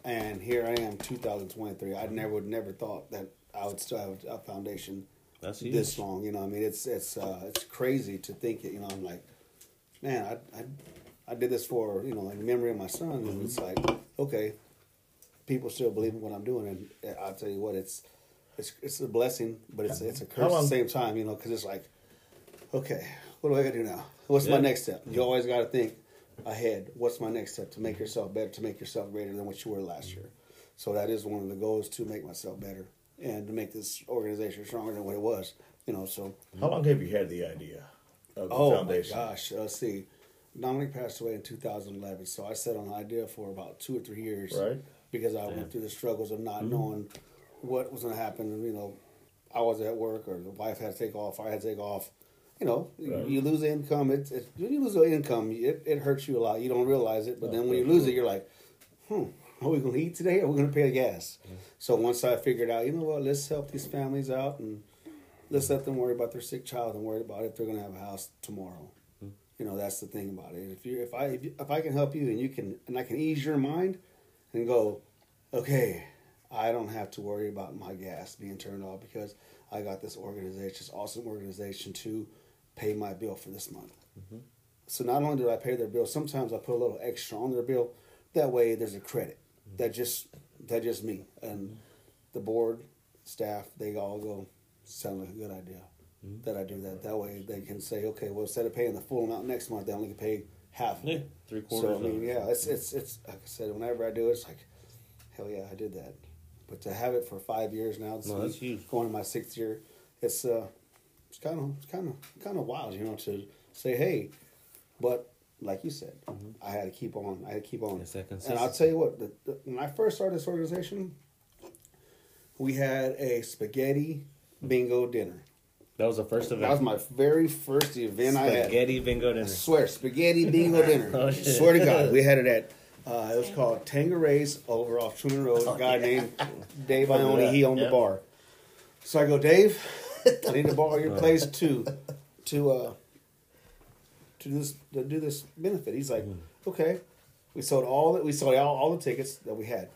and here I am, 2023. I never would never thought that I would still have a foundation That's huge. this long. You know, I mean, it's it's uh, it's crazy to think it. You know, I'm like, man, I, I I did this for you know in memory of my son, and it's like, okay, people still believe in what I'm doing, and I'll tell you what, it's it's it's a blessing, but it's it's a curse at the same time. You know, because it's like, okay, what do I got to do now? What's my next step? You always got to think ahead. What's my next step to make yourself better, to make yourself greater than what you were last year? So that is one of the goals to make myself better and to make this organization stronger than what it was. You know, so How long have you had the idea of the oh foundation? my gosh, uh, see, Dominic passed away in 2011, so I sat on the idea for about two or three years, Right. Because I went through the struggles of not knowing what was going to happen. You know, I was at work, or the wife had to take off, I had to take off. You know, you- Right. you lose income. It's, it's when you lose the income, it, it hurts you a lot. You don't realize it, but then when you lose it, you're like, hmm, are we going to eat today? Or are we going to pay the gas? So once I figured out, you know what, let's help these families out and let's let them worry about their sick child and worry about if they're going to have a house tomorrow. You know, that's the thing about it. If you, if I, if, if I can help you and you can, and I can ease your mind, and go, okay, I don't have to worry about my gas being turned off because I got this organization, this awesome organization to pay my bill for this month. Mm-hmm. So not only do I pay their bill, sometimes I put a little extra on their bill. That way, there's a credit. Mm-hmm. That just that just me and mm-hmm. the board staff. They all go, sound like a good idea. That I do that. That way, they can say, okay, well, instead of paying the full amount next month, they only can pay half. of Yeah, it. three quarters. So I mean, yeah, it's it's it's like I said. Whenever I do it, it's like, hell yeah, I did that. But to have it for five years now, this No, week, that's huge. Going to my sixth year, it's uh, it's kind of it's kind of kind of wild, you know, to say, hey, but like you said, I had to keep on. I had to keep on. And I'll tell you what, the, the, when I first started this organization, we had a spaghetti bingo dinner. That was the first event. That was my very first event I had. Spaghetti bingo I dinner. swear, spaghetti bingo dinner. <laughs> Oh, I shit. swear to God, we had it at. Uh, it was called Tangeray's over off Truman Road. A guy named Dave Ione, he owned Yeah. the bar. So I go, Dave, I need to borrow your place to to uh, to do this to do this benefit. He's like, okay. We sold all that. We sold all, all the tickets that we had,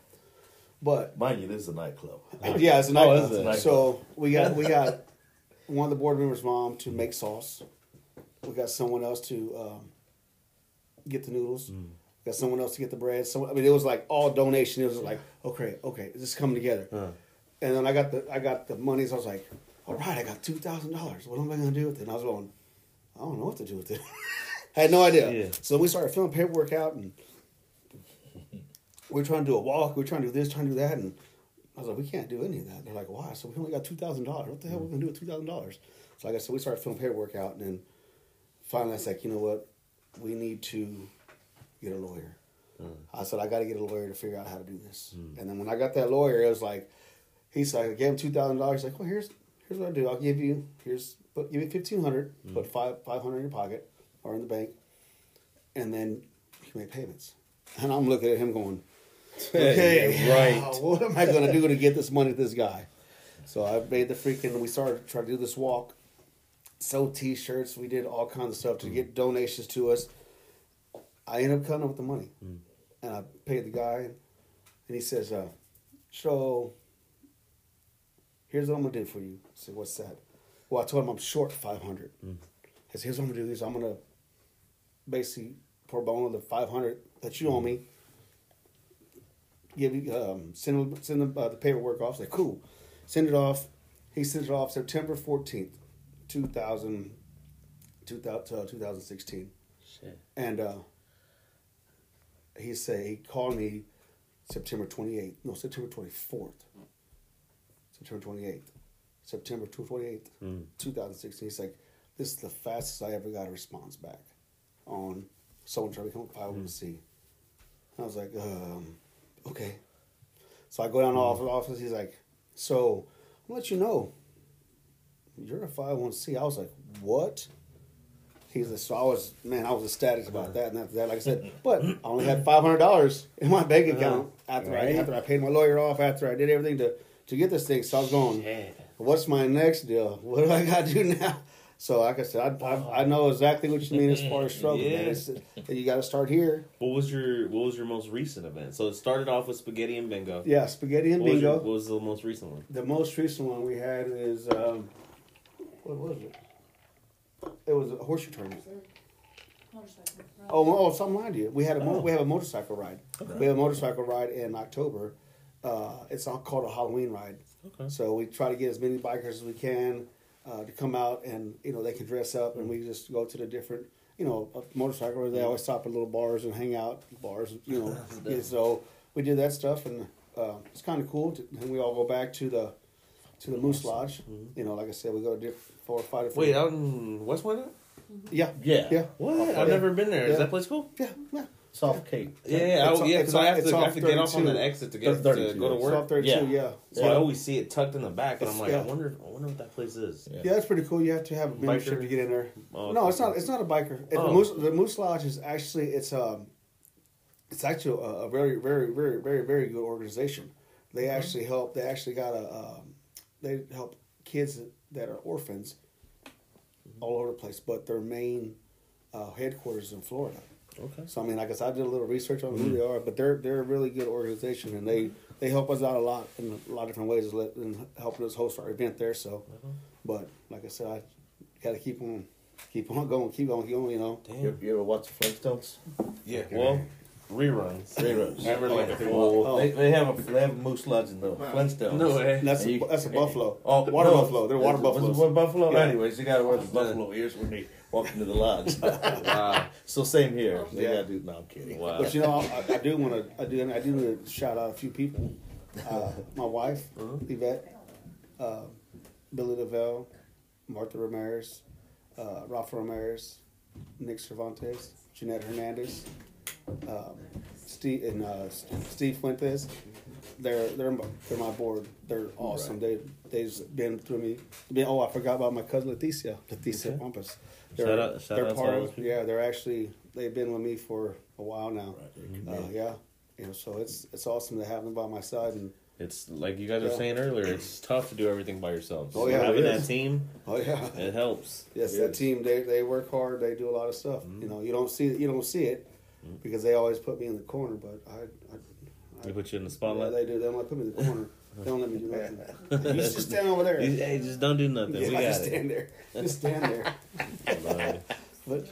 but Mind you, this is a nightclub. <laughs> yeah, it's a Oh, nightclub. is it? So we got we got <laughs> one of the board members' mom to make sauce. We got someone else to um, get the noodles. Mm. Got someone else to get the bread. So I mean, it was like all donation. It was like okay, okay, this is coming together. Huh. And then I got the I got the money. So I was like, all right, I got two thousand dollars. What am I going to do with it? And I was going, I don't know what to do with it. I <laughs> had no idea. Yeah. So we started filling paperwork out, and we are trying to do a walk. We are trying to do this, trying to do that, and I was like, we can't do any of that. They're like, why? So we only got two thousand dollars. What the hell are we gonna do with two thousand dollars? So like I said, we started filling paperwork out, and then finally I was like, you know what? We need to get a lawyer. Mm. I said, I got to get a lawyer to figure out how to do this. Mm. And then when I got that lawyer, it was like, he's like, I gave him two thousand dollars. He's like, well, here's here's what I do. I'll give you here's but give me fifteen hundred. Mm. Put five five hundred in your pocket or in the bank, and then you make payments. And I'm looking at him going, okay, right. <laughs> What am I going to do to get this money to this guy? So I made the freaking. We started trying to do this walk, sell T-shirts. We did all kinds of stuff to get donations to us. I ended up coming up with the money, and I paid the guy, and he says, uh, "So here's what I'm gonna do for you." I said, "What's that?" Well, I told him I'm short five hundred. I said, "Here's what I'm gonna do: is I'm gonna basically pro bono the five hundred that you owe me." Give you um, send send the, uh, the paperwork off. I said, "Cool." Send it off. He sent it off September fourteenth, 2000, 2000 uh, 2016. Shit. And uh, he said he called me September twenty eighth. No, September twenty fourth. September twenty eighth. September twenty eighth, Mm. two thousand sixteen. He's like, "This is the fastest I ever got a response back on someone trying to become a 501c." I was like, um, "Okay." So I go down to the office. office. He's like, "So I'll let you know, you're a 501c." I was like, "What?" He's like, so I was, man, I was ecstatic about uh-huh. that. And after that, like I said, mm-hmm. but I only had five hundred dollars in my bank uh-huh. account after Right. I after I paid my lawyer off, after I did everything to to get this thing. So I was going, Shit. what's my next deal? <laughs> What do I got to do now? So like I said, I, I, I know exactly what you mean as far as mm-hmm. struggle. Man. Yeah. You got to start here. What was your What was your most recent event? So it started off with spaghetti and bingo. Yeah, spaghetti and What was, your- bingo. what was the most recent one? The most recent one we had is um, what was it? It was a horseshoe tournament. Motorcycle. right? Oh, oh, something like you. We had a mo- Oh. we have a motorcycle ride. We have a motorcycle ride in October. Uh, it's all called a Halloween ride. Okay. So we try to get as many bikers as we can uh, to come out, and you know they can dress up, and we just go to the different, you know, uh, motorcycle. Where they always stop at little bars and hang out, bars, you know. <laughs> yeah, so we did that stuff, and uh, it's kind of cool. To, and we all go back to the to the Moose Lodge. You know, like I said, we go to diff- four or five different. Wait, out in West Point? yeah, Yeah. yeah, What? I've Cape. never been there. Is Yeah. that place cool? yeah, yeah. Soft Cape. Yeah, yeah, It's I, yeah. Because I have to, I have to get off on 32. that exit to get to go to work. South 32, Yeah. yeah. So I always see it tucked in the back, and I'm like, I wonder, I wonder what that place is. Yeah. Yeah, that's pretty cool. You have to have a membership Biker? to get in there. Oh, no, okay. it's not. It's not a biker. It- Oh. The, Moose, the Moose Lodge is actually it's um, it's actually a, a very very very very very good organization. They actually help. They actually got a um, they help kids that are orphans all over the place, but their main uh, headquarters is in Florida. Okay. So I mean, like I said, I did a little research on who they are, but they're they're a really good organization, and they they help us out a lot in a lot of different ways, let- in helping us host our event there. So, but like I said, I got to keep on keep on <laughs> going, keep on going. You know, Damn. You, you ever watch the Flintstones? Yeah. Well, reruns. Reruns. Never like a Well, full. Oh. they, they have a they have moose lodge in the Flintstones. No way. that's a, You- that's a buffalo. Oh, water no. buffalo. They're water Was it buffaloes. What buffalo? Yeah. Anyways, you gotta wear the buffalo ears when they <laughs> walk into the lodge. <laughs> Wow. so same here. They Yeah. gotta do. No, I'm kidding. Wow. But you know, I, I do want to. I do. I do need to shout out a few people. Uh, my wife, <laughs> Yvette, uh, Billy DeVille, Martha Ramirez, uh, Rafa Ramirez, Nick Cervantes, Jeanette Hernandez, um, Steve and uh, Steve Fuentes. They're they're my, they're my board. They're awesome. They they've been through me. Been, oh, I forgot about my cousin Leticia. Leticia Okay. Pampas. Shout out- shout they're out part of- those. Yeah, they're actually they've been with me for a while now. Right, they Uh, yeah, you know, so it's it's awesome to have them by my side, and It's like you guys were saying earlier. It's tough to do everything by yourself. Oh, yeah, having that team, Oh yeah. it helps. Yes, Yes. that team they, they work hard. They do a lot of stuff. You know, you don't see you don't see it because they always put me in the corner. But I, I They put you in the yeah, spotlight. they do. They don't like put me in the corner. They don't let me do <laughs> nothing. You just stand over there. You- hey, just don't do nothing. Yeah, we got just it. stand there. Just stand there. Lord. <laughs> Look,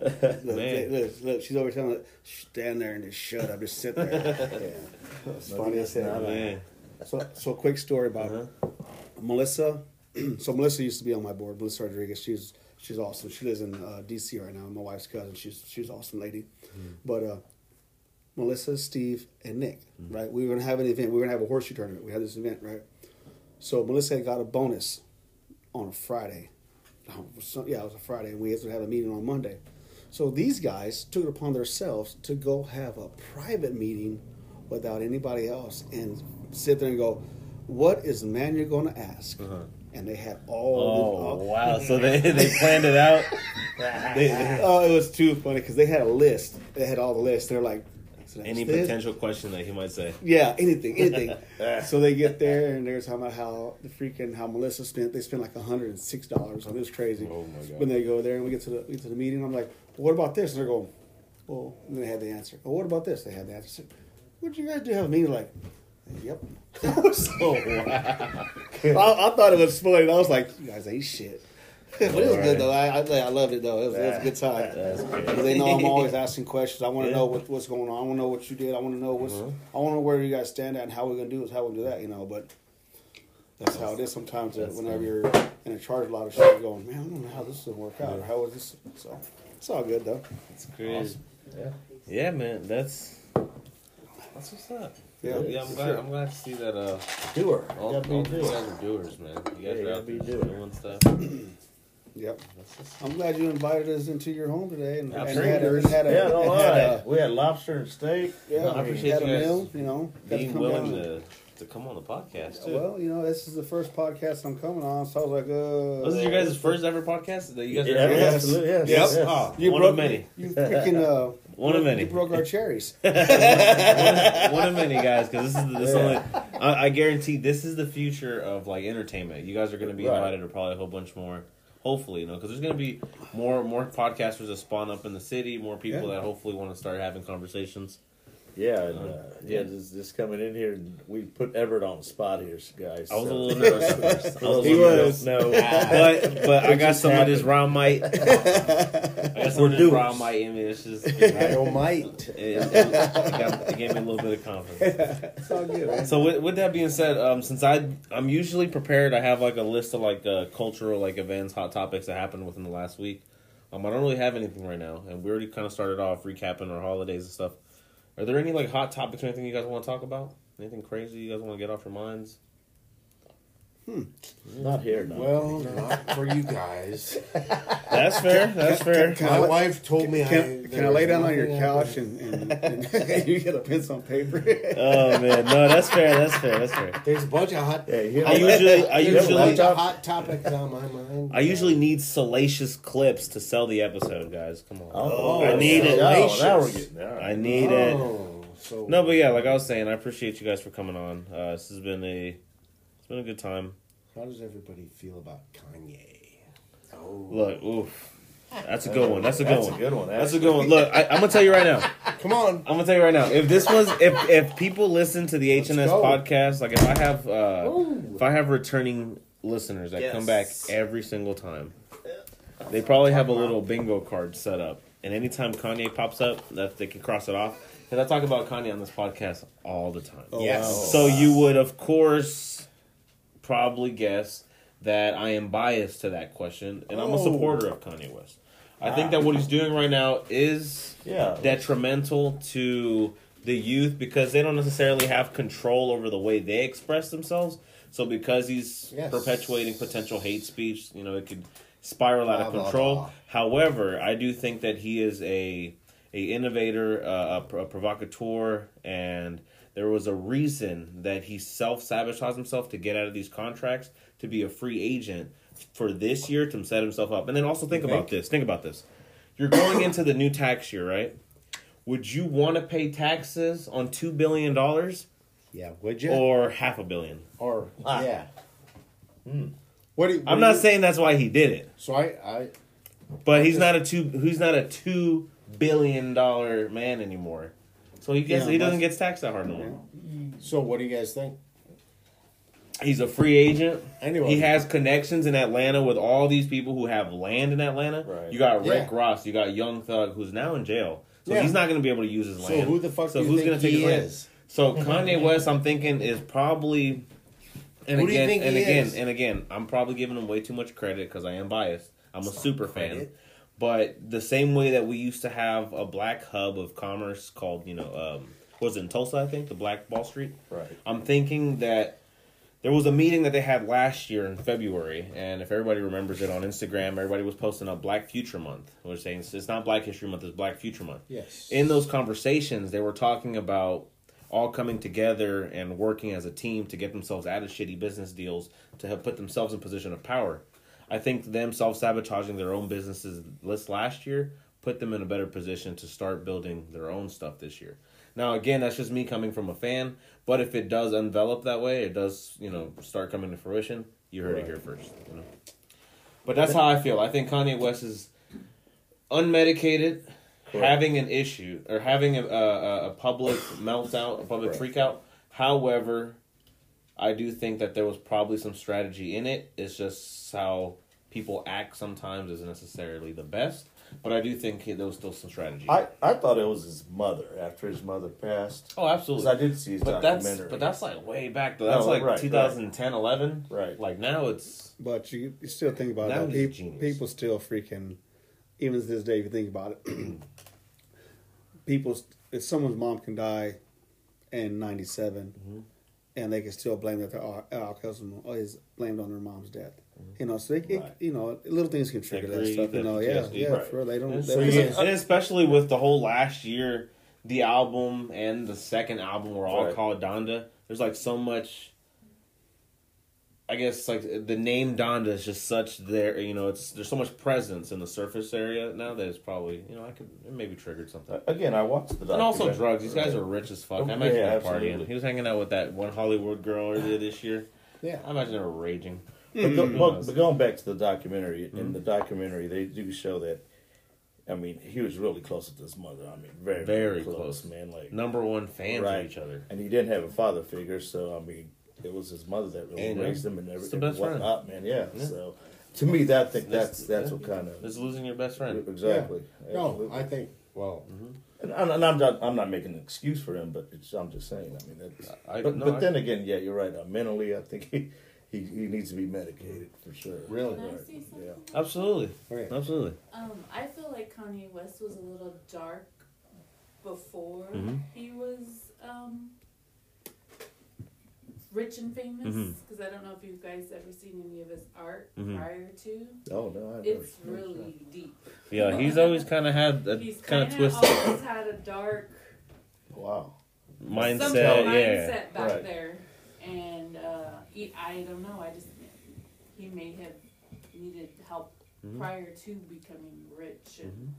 look, Man. look, look, she's over telling it, stand there and just shut up. Just sit there. <laughs> yeah. It's funny as hell. Man. So, so quick story about Uh-huh. Melissa. <clears throat> so Melissa used to be on my board. Melissa Rodriguez. She's she's awesome. She lives in uh, D.C. right now. My wife's cousin. She's she's an awesome lady. But uh, Melissa, Steve, and Nick. Right. We were gonna have an event. We were gonna have a horseshoe tournament. We had this event. Right. So Melissa got a bonus on a Friday. So- yeah, it was a Friday, and we had to have a meeting on Monday. So these guys took it upon themselves to go have a private meeting without anybody else and sit there and go, "What is the man you're going to ask?" And they had all. Oh all- wow! <laughs> So they they planned it out. They- they- Oh, it was too funny because they had a list. They had all the lists. They're like, "So that's any this?" potential question that he might say. Yeah, anything, anything. <laughs> Ah. so they get there and they're talking about how the freaking how Melissa spent. They spent like hundred and six dollars. It was crazy. Oh, my God. When they go there and we get to the get to the meeting, I'm like, well, "What about this?" And they're going, "Well," and they had the answer. Well, what about this? They had the answer. What did you guys do? Have a meeting? Like, yep. <laughs> <laughs> so wow. I, I thought it was funny. I was like, you guys ain't shit. <laughs> but it was good though. I, I I loved it though. It was, it was a good time. Because they know I'm always asking questions. I want to know what, what's going on. I want to know what you did. I want to know what's. Mm-hmm. I want to know where you guys stand at and how we're gonna do this. How we do that. You know, but that's how it is sometimes. Uh, that whenever you're in charge of a lot of shit, you're going, man, I don't know how this is gonna work out or how is this. So it's all good though. That's crazy. Awesome. Yeah. Yeah, man. That's that's what's up. Yeah. yeah. I'm glad. I'm glad to see that. Uh, Doer. all, Gotta all a you guys are doers, man. You guys Yeah, are out gotta be there a doer. doing stuff. <clears throat> Yep. Just, I'm glad you invited us into your home today and, and had, a, and had a, Yeah, no and lie. had a we had lobster and steak. yeah, I appreciate had you a guys meal. You know, being willing down. to to come on the podcast too. Well, you know, this is the first podcast I'm coming on, so I was like, uh. this is your guys' first ever podcast that you guys are Yeah, ever Yes. absolutely. Yes. Yep. yes. Oh, You one broke of many. You <laughs> freaking uh, One of broke- many. You broke our cherries. <laughs> one, one of many guys because this is this only I, I guarantee this is the future of like entertainment you guys are going to be Right. invited to probably a whole bunch more hopefully you know because there's going to be more more podcasters that spawn up in the city more people Yeah. that hopefully want to start having conversations Yeah, and, uh, yeah, just, just coming in here, and we put Everett on the spot here, guys. I was a little nervous. <laughs> I was He was. nervous. No, <laughs> but but I got just some of this happened. raw might <laughs> I got some We're of this doers. raw might in me it's just it, Dynamite. it, it, got, it gave me a little bit of confidence It's all good, man. So with, with that being said, um, since I I'm usually prepared, I have like a list of like uh, cultural like events, hot topics that happened within the last week. Um, I don't really have anything right now, and we already kind of started off recapping our holidays and stuff. Are there any like hot topics or anything you guys want to talk about? Anything crazy you guys want to get off your minds? Not here. No. Well, not for you guys. <laughs> That's fair. That's fair. Can My I- wife told me Can, I, can I lay down on your couch and, and, and <laughs> <laughs> you get a pencil and paper? Oh man, no, that's fair. That's fair. That's fair. There's a bunch of hot. Yeah, you I usually I There's a usually bunch of hot topics on my mind. I usually need salacious clips to sell the episode, guys. Come on. Oh, I need it. Oh, now we're getting there. I need it. Oh, so No, but yeah, like I was saying, I appreciate you guys for coming on. Uh, this has been a it's been a good time. How does everybody feel about Kanye? Oh, Look, oof, that's a good one. That's a good That's one. a good one. That's a good one. Look, I, I'm gonna tell you right now. come on. I'm gonna tell you right now. If this was, if if people listen to the HNS go. podcast, like if I have, uh, Ooh. if I have returning listeners that come back every single time, they probably have a little bingo card set up, and anytime Kanye pops up, that they can cross it off. Because I talk about Kanye on this podcast all the time. Yes. So you would, of course, probably guess that I am biased to that question, and I'm a Oh. supporter of Kanye West. I think that what he's doing right now is Yeah. detrimental to the youth because they don't necessarily have control over the way they express themselves. So because he's Yes. perpetuating potential hate speech, you know, it could spiral out of Blah, blah, control. blah. However, I do think that he is a a innovator, uh, a, a provocateur, and there was a reason that he self sabotaged himself to get out of these contracts to be a free agent for this year to set himself up. And then also think You about this. Think about this. You're going into the new tax year, right? Would you want to pay taxes on two billion dollars? Yeah, would you? or half a billion. Or Ah. yeah. Hmm. What do you, what I'm not you- saying that's why he did it, So I, I but he's not a two. He's not a two billion dollar man anymore. So he gets Yeah, he doesn't get taxed that hard no more. Mm. so what do you guys think? He's a free agent. Anyway, He has connections in Atlanta with all these people who have land in Atlanta. Right. You got Rick Yeah. Ross. You got Young Thug, who's now in jail. So Yeah. he's not going to be able to use his land. So who the fuck So do you who's think gonna take he his land? So Kanye West, I'm thinking, is probably. And Who do you again, think and he again, is? and again, I'm probably giving him way too much credit because I am biased. I'm a super fan. credit. But the same way that we used to have a black hub of commerce called, you know, um, was it in Tulsa? I think the Black Wall Street. Right. I'm thinking that there was a meeting that they had last year in February, and if everybody remembers it on Instagram, everybody was posting up Black Future Month. We're saying it's- not Black History Month; it's Black Future Month. Yes. In those conversations, they were talking about all coming together and working as a team to get themselves out of shitty business deals to have put themselves in position of power. I think them self sabotaging their own businesses this last year put them in a better position to start building their own stuff this year. Now, again, that's just me coming from a fan, but if it does envelop that way, it does, you know, start coming to fruition. You heard it here first, you know. But that's how I feel. I think Kanye West is unmedicated, Correct. having an issue or having a, a, a public meltdown, a public Correct. freakout. However, I do think that there was probably some strategy in it. It's just how people act sometimes isn't necessarily the best. But I do think there was still some strategy. I, I thought it was his mother after his mother passed. oh, absolutely. Because I did see his but that's documentary. but that's like way back though. That's No, like right, 2010, 11. Right. Like now it's But you, you still think about That it. was People, genius. people still freaking, even to this day, if you think about it, <clears throat> people, if someone's mom can die in 97, Mm-hmm. And they can still blame that their al- alcoholism uh, is blamed on their mom's death. Mm-hmm. You know, so they, it, Right. you know, little things can trigger that stuff. You know, yeah, PTSD, yeah, right. for real. They don't. And, they so don't- you- and especially with the whole last year, the album and the second album were all Right. called Donda. There's like so much. I guess like the name Donda is just such there. You know, it's there's so much presence in the surface area now that it's probably you know I could it maybe triggered something. Again, I watched the documentary. And also drugs. These guys are rich as fuck. I imagine Yeah, they're partying. He was hanging out with that one Hollywood girl earlier this year. Yeah. I imagine they were raging. But, go, well, but going back to the documentary, Mm-hmm. in the documentary, they do show that. I mean, he was really close with his mother. I mean, very, Very close, close. man. Like, Number one fans Right. of each other. and he didn't have a father figure, so I mean, it was his mother that really And, uh, raised him and it's everything. the best friend. whatnot, man. Yeah. Yeah. So, to me, that think That's- that's that's yeah. what kind of is losing your best friend. exactly. No, Absolutely. I think. Well, And, I'm, and I'm not I'm not making an excuse for him, but it's, I'm just saying. I mean, that's, I- but, no, but I- then again, yeah, you're right. Uh, mentally, I think he, he he needs to be medicated for sure. Really? Can I Right. say? Yeah. Absolutely. Okay. Absolutely. Um, I feel like Kanye West was a little dark before Mhm. he was um, rich and famous. Because I don't know if you guys ever seen any of his art Mhm. prior to. Oh no, I never, It's never really deep. Yeah, he's always kind of had a He's kind kind of of twisted always had a dark Wow. mindset. some Yeah. mindset back Right. there, and uh, he, I don't know. I just he may have needed help Mhm. prior to becoming rich and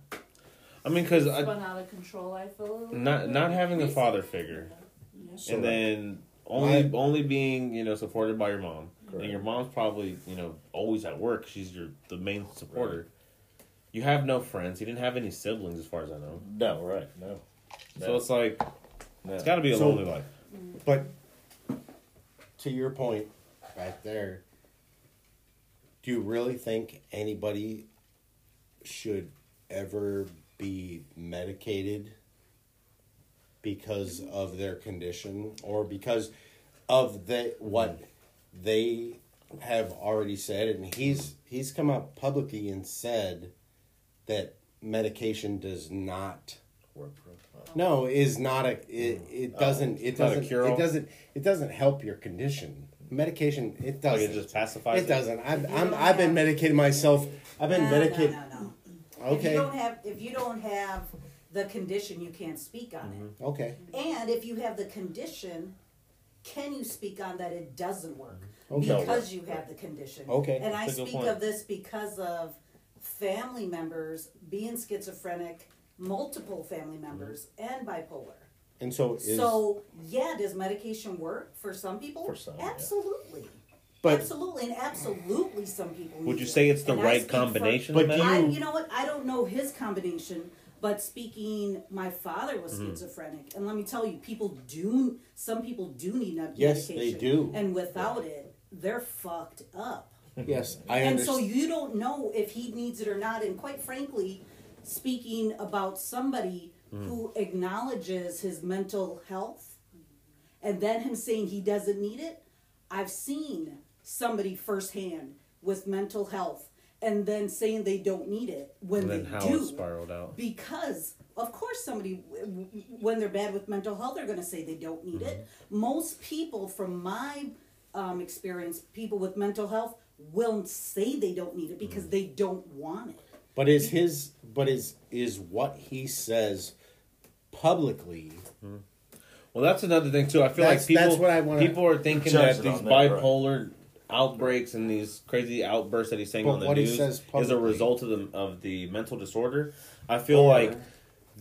I mean, because spun out of control. I feel not not having a father figure, Yeah. So, and like- then only My- only being you know supported by your mom, Correct. and your mom's probably you know always at work. She's your the main supporter. You have no friends. He didn't have any siblings, as far as I know. No, right, no. So it's like no. it's got to be a So- lonely life. but to your point, right there, do you really think anybody should ever be medicated because of their condition or because of the what they have already said. And he's he's come out publicly and said that medication does not Work for- no is not a it, hmm. it uh, doesn't it not a doesn't it doesn't it doesn't help your condition. Medication it doesn't it just pacifies. it doesn't. I've, I'm, I've been medicating myself. I've been No, medicated No, no, no. If okay. you don't have, if you don't have the condition, you can't speak on Mm-hmm. okay. And if you have the condition, can you speak on that it doesn't work? Okay. Because you have the condition. Okay, And I that's a good speak point. of this because of family members being schizophrenic, multiple family members, and bipolar. And so is So yeah, does medication work for some people? For some, yeah. absolutely. But- absolutely, and absolutely, some people. Would need you it. say it's the And I right speak for- combination But of that? you- I, you know what? I don't know his combination, but speaking, my father was Mm-hmm. schizophrenic, and let me tell you, people do. Some people do need med- Yes, they do. and without it, they're fucked up. yes, I and so you don't know if he needs it or not. And quite frankly, speaking about somebody Mm. who acknowledges his mental health, and then him saying he doesn't need it, I've seen somebody firsthand with mental health, and then saying they don't need it when and then they how do it spiraled out. because of course somebody w- w- when they're bad with mental health they're going to say they don't need it Mm-hmm. most people from my um, experience people with mental health will say they don't need it Mm-hmm. because they don't want it But is his but is is what he says publicly Well, that's another thing too. I feel That's- like people that's what I wanna people are thinking that these bipolar that, right. Bipolar outbreaks and these crazy outbursts that he's saying But on the what he news says is a result of the of the mental disorder. I feel Or- like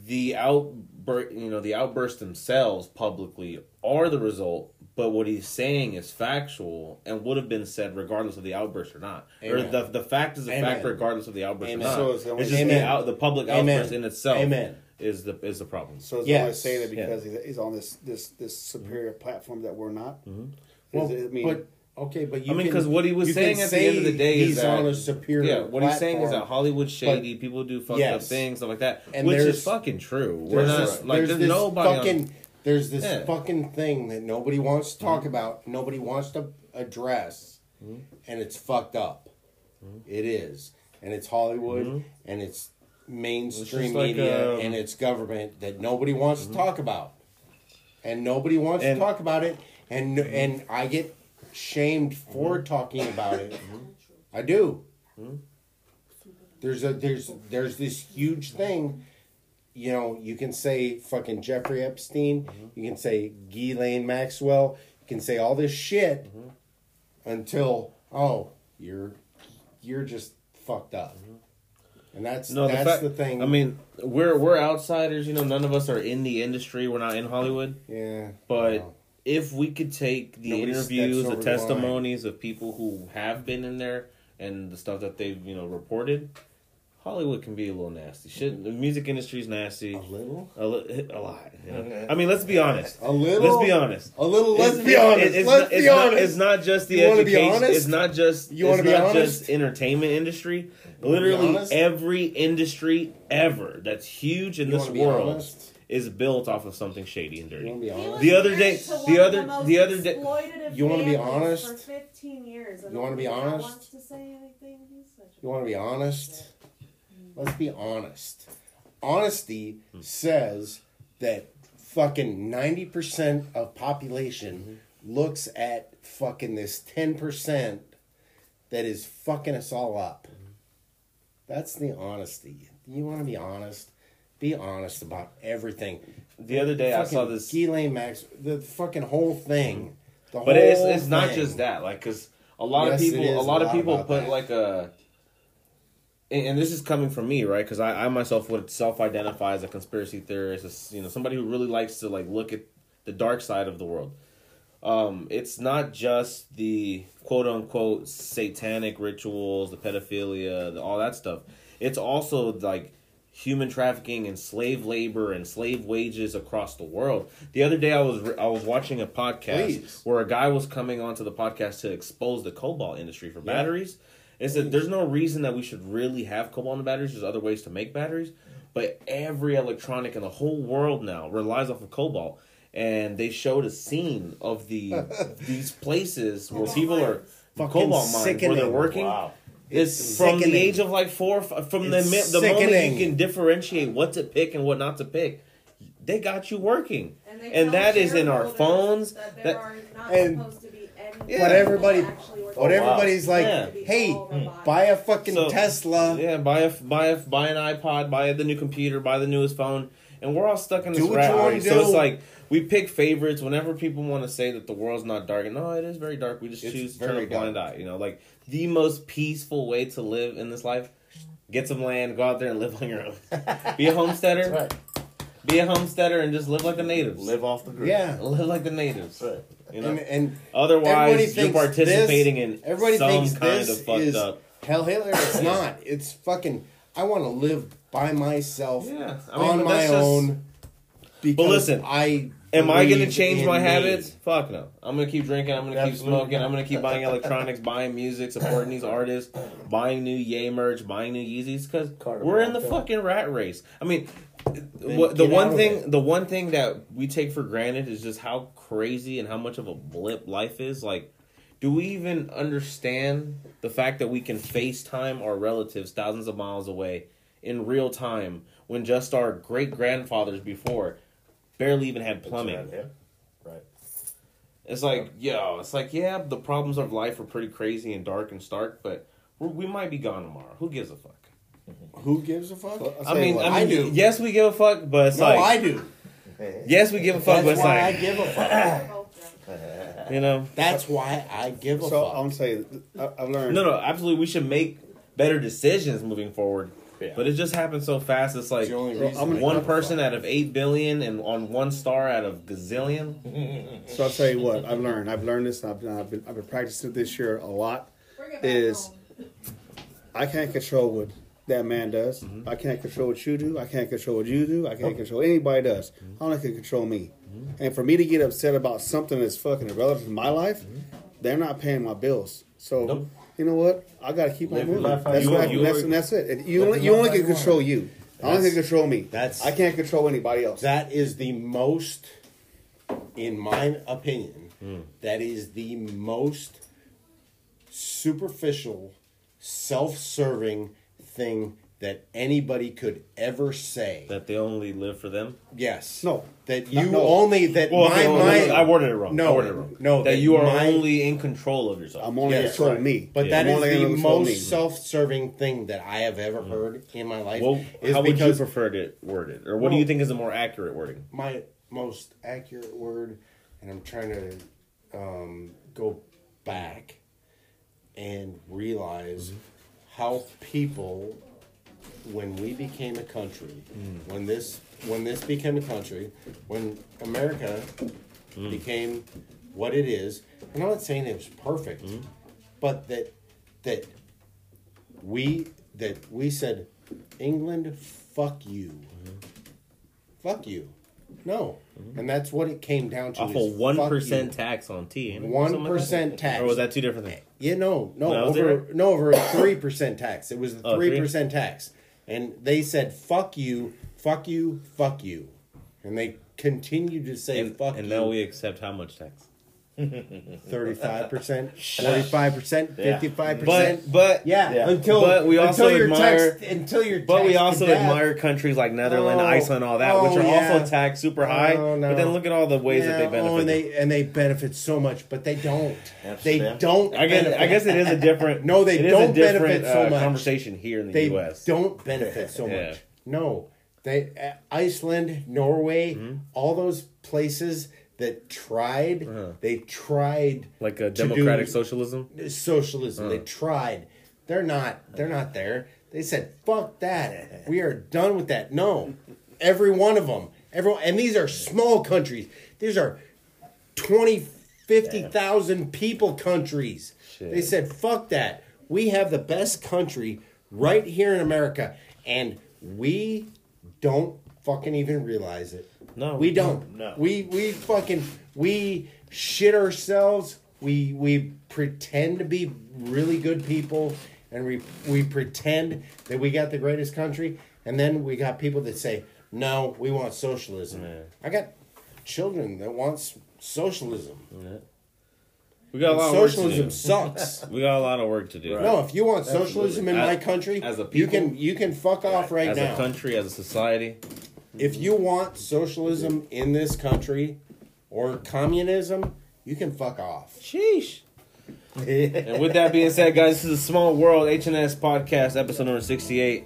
the outburst, you know, the outbursts themselves publicly are the result. But what he's saying is factual and would have been said regardless of the outburst or not. Or the the fact is a Amen. fact regardless of the outburst Amen. or not. So it's the only- it's just Amen. the out, the public Amen. outburst in itself Amen. is the is the problem. So it's Yes. only saying it because he's, he's on this this this superior mm-hmm. platform that we're not. Mm-hmm. well, it- I mean, but okay but you I mean, 'cause what he was saying at the end of the day is he's that- on a superior Yeah, what he's saying is that platform. Hollywood's shady. people do fucked up things, stuff like that, And which is fucking true. We're there's not this, like there's there's, nobody. on- fucking there's this Yeah. fucking thing that nobody wants to talk Mm-hmm. about nobody wants to address and it's fucked up Mm-hmm. It is and it's hollywood and it's mainstream like, media um, and it's government that nobody wants to talk about and nobody wants Mm-hmm. And- Mm-hmm. to talk about it and and i get shamed for mm-hmm. talking about it mm-hmm. i do Mm-hmm. there's a there's there's this huge thing you know, you can say fucking Jeffrey Epstein, mm-hmm. you can say Ghislaine Maxwell, you can say all this shit until oh, you're you're just fucked up. And that's no, the that's fact, the thing. I mean, we're we're outsiders. You know, none of us are in the industry. We're not in Hollywood. yeah, But Wow. If we could take the Nobody interviews, the over the testimonies of people who have been in there, and the stuff that they've you know reported, Hollywood can be a little nasty. Shit, the music industry's nasty. a little, A, li- a lot. You know? I mean, let's be honest. a little. Let's be honest. A little. Let's It's- be honest. it's let's not, be it's not- honest. it's not just the You education. It's not just. You wanna it's be not honest? just entertainment industry. Literally every industry ever that's huge in You this world honest? Is built off of something shady and dirty. want be honest? The other day- the other- most the other day- You wanna be honest? For 15 years. You wanna be honest? To say anything. He's such a You want to be honest? Let's be honest. Honesty hmm. says that fucking 90% of population mm-hmm. looks at fucking this 10% that is fucking us all up. Mm-hmm. That's the honesty. You want to be honest? Be honest about everything. The other day I saw this, Ghislaine Max, the fucking whole thing. The but it's whole it's not thing. just that. Like, cause a lot Yes, of people, a a lot of people put that. like a. And and this is coming from me, right? Because I, I myself would self-identify as a conspiracy theorist, as, you know, somebody who really likes to like look at the dark side of the world. Um, it's not just the quote unquote satanic rituals, the pedophilia, the, all that stuff. It's also like human trafficking and slave labor and slave wages across the world. The other day I was I was watching a podcast Please. where a guy was coming onto the podcast to expose the cobalt industry for batteries. It said there's no reason that we should really have cobalt in the batteries. There's other ways to make batteries, but every electronic in the whole world now relies off of cobalt. And they showed a scene of the <laughs> these places where people are Fucking cobalt mines where they're working. Wow. It's from the age of like four, from the mi- the moment you can differentiate what to pick and what not to pick, they got you working, they and that is in our phones. That there That are not And- supposed to be. Yeah. But everybody, actually working. but Oh, wow. everybody's like, Yeah. hey, All buy a fucking So- Tesla. yeah, buy a buy a buy an iPod, buy the new computer, buy the newest phone, and we're all stuck in this Do rat race. So it's like we pick favorites whenever people want to say that the world's not dark. And no, it is very dark. We just It's choose to turn a blind dark. eye. You know, like the most peaceful way to live in this life: get some land, go out there and live on your own. <laughs> Be a homesteader. Right. Be a homesteader and just live like the natives. Live off the grid. Yeah. Live like the natives. That's right. You know. And, and Otherwise, you're participating this- in everybody some thinks kind this of fucked is up. Hell, Hitler. It's not. It's fucking. I want to live by myself Yeah, I mean, on my that's just- own. Because listen, I Am I going to change my me. habits? Fuck no. I'm going to keep drinking. I'm going to keep smoking. I'm going to keep buying electronics, buying music, supporting these artists, buying new Ye merch, buying new Yeezys because we're in the fucking rat race. I mean, what, the one thing, the one thing that we take for granted is just how crazy and how much of a blip life is. Like, do we even understand the fact that we can FaceTime our relatives thousands of miles away in real time when just our great grandfathers before barely even had plumbing? Yeah. Right. It's like, yo, it's like, yeah, the problems of life are pretty crazy and dark and stark, but we're, we might be gone tomorrow. Who gives a fuck? Mm-hmm. Who gives a fuck? I'll I mean, what. I mean, I do. yes, we give a fuck, but it's no, like, I do. <laughs> yes, we give a fuck, That's but it's why I give a fuck. <laughs> you know, That's why I give a So fuck. I'm saying I- I've learned. no, no, absolutely, we should make better decisions moving forward. Yeah. But it just happens so fast. It's like It's the only Well, reason I'm one give person out of eight billion, and on one star out of gazillion. So I'll tell you what I've learned. I've learned this. And I've, I've been I've been practicing it this year a lot. Is I can't control what that man does. Mm-hmm. I can't control what you do. I can't control what you do. I can't control what anybody does. Mm-hmm. I only can control me. Mm-hmm. And for me to get upset about something that's fucking irrelevant to my life, they're not paying my bills. So Nope. You know what? I got to keep on Live your moving. That's you what I. You that's, and that's it. And you only you only can control want. you. I only can control me. that's- I can't control anybody else. That is the most, in my opinion, hmm. that is the most superficial, self-serving thing that anybody could ever say. That they only live for them. yes. No. That you no. only that Well, my no, my no, I worded it wrong. No, I worded it wrong. no, that you are my- only in control of yourself. I'm only Yes, control right. me. But Yeah. that I'm is the most me. self-serving thing that I have ever heard in my life. Well, is how would you because prefer it worded, or what do you think is a more accurate wording? my most accurate word, and I'm trying to um, go back and realize how people, when we became a country, mm. when this when this became a country, when America mm. became what it is, and I'm not saying it was perfect, mm. but that that we that we said, England, fuck you, mm-hmm. fuck you, no, mm-hmm. and that's what it came down to. Off a one percent tax on tea. One like tax. Or was that two different things? Yeah, no, no, No, over no over a <coughs> three percent tax. It was a Oh, three percent tax, and they said "fuck you, fuck you, fuck you," and they continued to say And, "fuck and you." now we accept how much tax? Thirty-five percent, <laughs> forty-five percent, fifty-five percent. But but Yeah, Yeah. until But we also until you're admire- taxed, until you're But we also admire countries like Netherlands, Oh, Iceland, all that, which oh, are yeah. also taxed super high. Oh, no. But then look at all the ways that they benefit. Oh, and they and they benefit so much, but they don't. They don't. I guess benefit. I guess it is a different. <laughs> No, they it is don't a different, benefit so uh, much. Conversation here in the they U.S. don't benefit so <laughs> Yeah. much. No, they uh, Iceland, Norway, Mm-hmm. all those places that tried. Uh-huh. They tried like a democratic socialism. socialism. They Uh-huh. tried. They're not. They're not there. They said, "Fuck that. We are done with that." No, every one of them. Everyone, and these are small countries. These are 20, 50,000 people countries. Shit. They said, "Fuck that. We have the best country right here in America, and we don't fucking even realize it." No, We don't. No. We we fucking we shit ourselves. We we pretend to be really good people and we we pretend that we got the greatest country and then we got people that say, "No, we want socialism." Yeah. I got children that wants socialism. We got a And lot of work to socialism do. sucks. <laughs> We got a lot of work to do. No, if you want socialism in As- my country, as a people, you can you can fuck off right as now. As a country, as a society. If you want socialism in this country or communism, you can fuck off. Sheesh. <laughs> And with that being said, guys, this is a small world HNS podcast, episode number sixty-eight.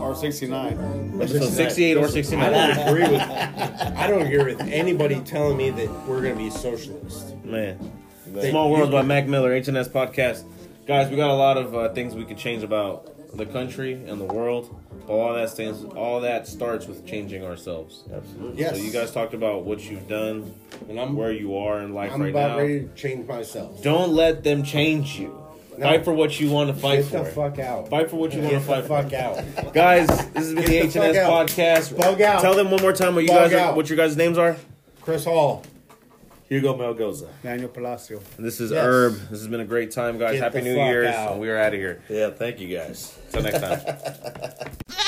Or 69. Episode sixty-eight or I don't sixty-nine. agree with I don't agree with anybody telling me that we're gonna be socialist. Man, They- Small World by Mac Miller, HNS podcast. Guys, we got a lot of uh, things we could change about the country and the world. But all that stands, all that starts with changing ourselves. Absolutely. Yes. So you guys talked about what you've done, And I'm where you are in life I'm right about ready to change myself. Don't let them change you. No. Fight for what you want to fight Get for. the fuck out. Fight for what you want to Get fight the for. fuck out. Guys, this has been the Get H the and S out. podcast. Bug out. Tell them one more time what you Bug guys are, what your guys' names are. Chris Hall. Hugo Melgoza. Daniel Palacio. And this is Yes. Herb. This has been a great time, guys. Get Happy New fuck Year's, out. and we are out of here. Yeah, thank you guys. Until next time. <laughs>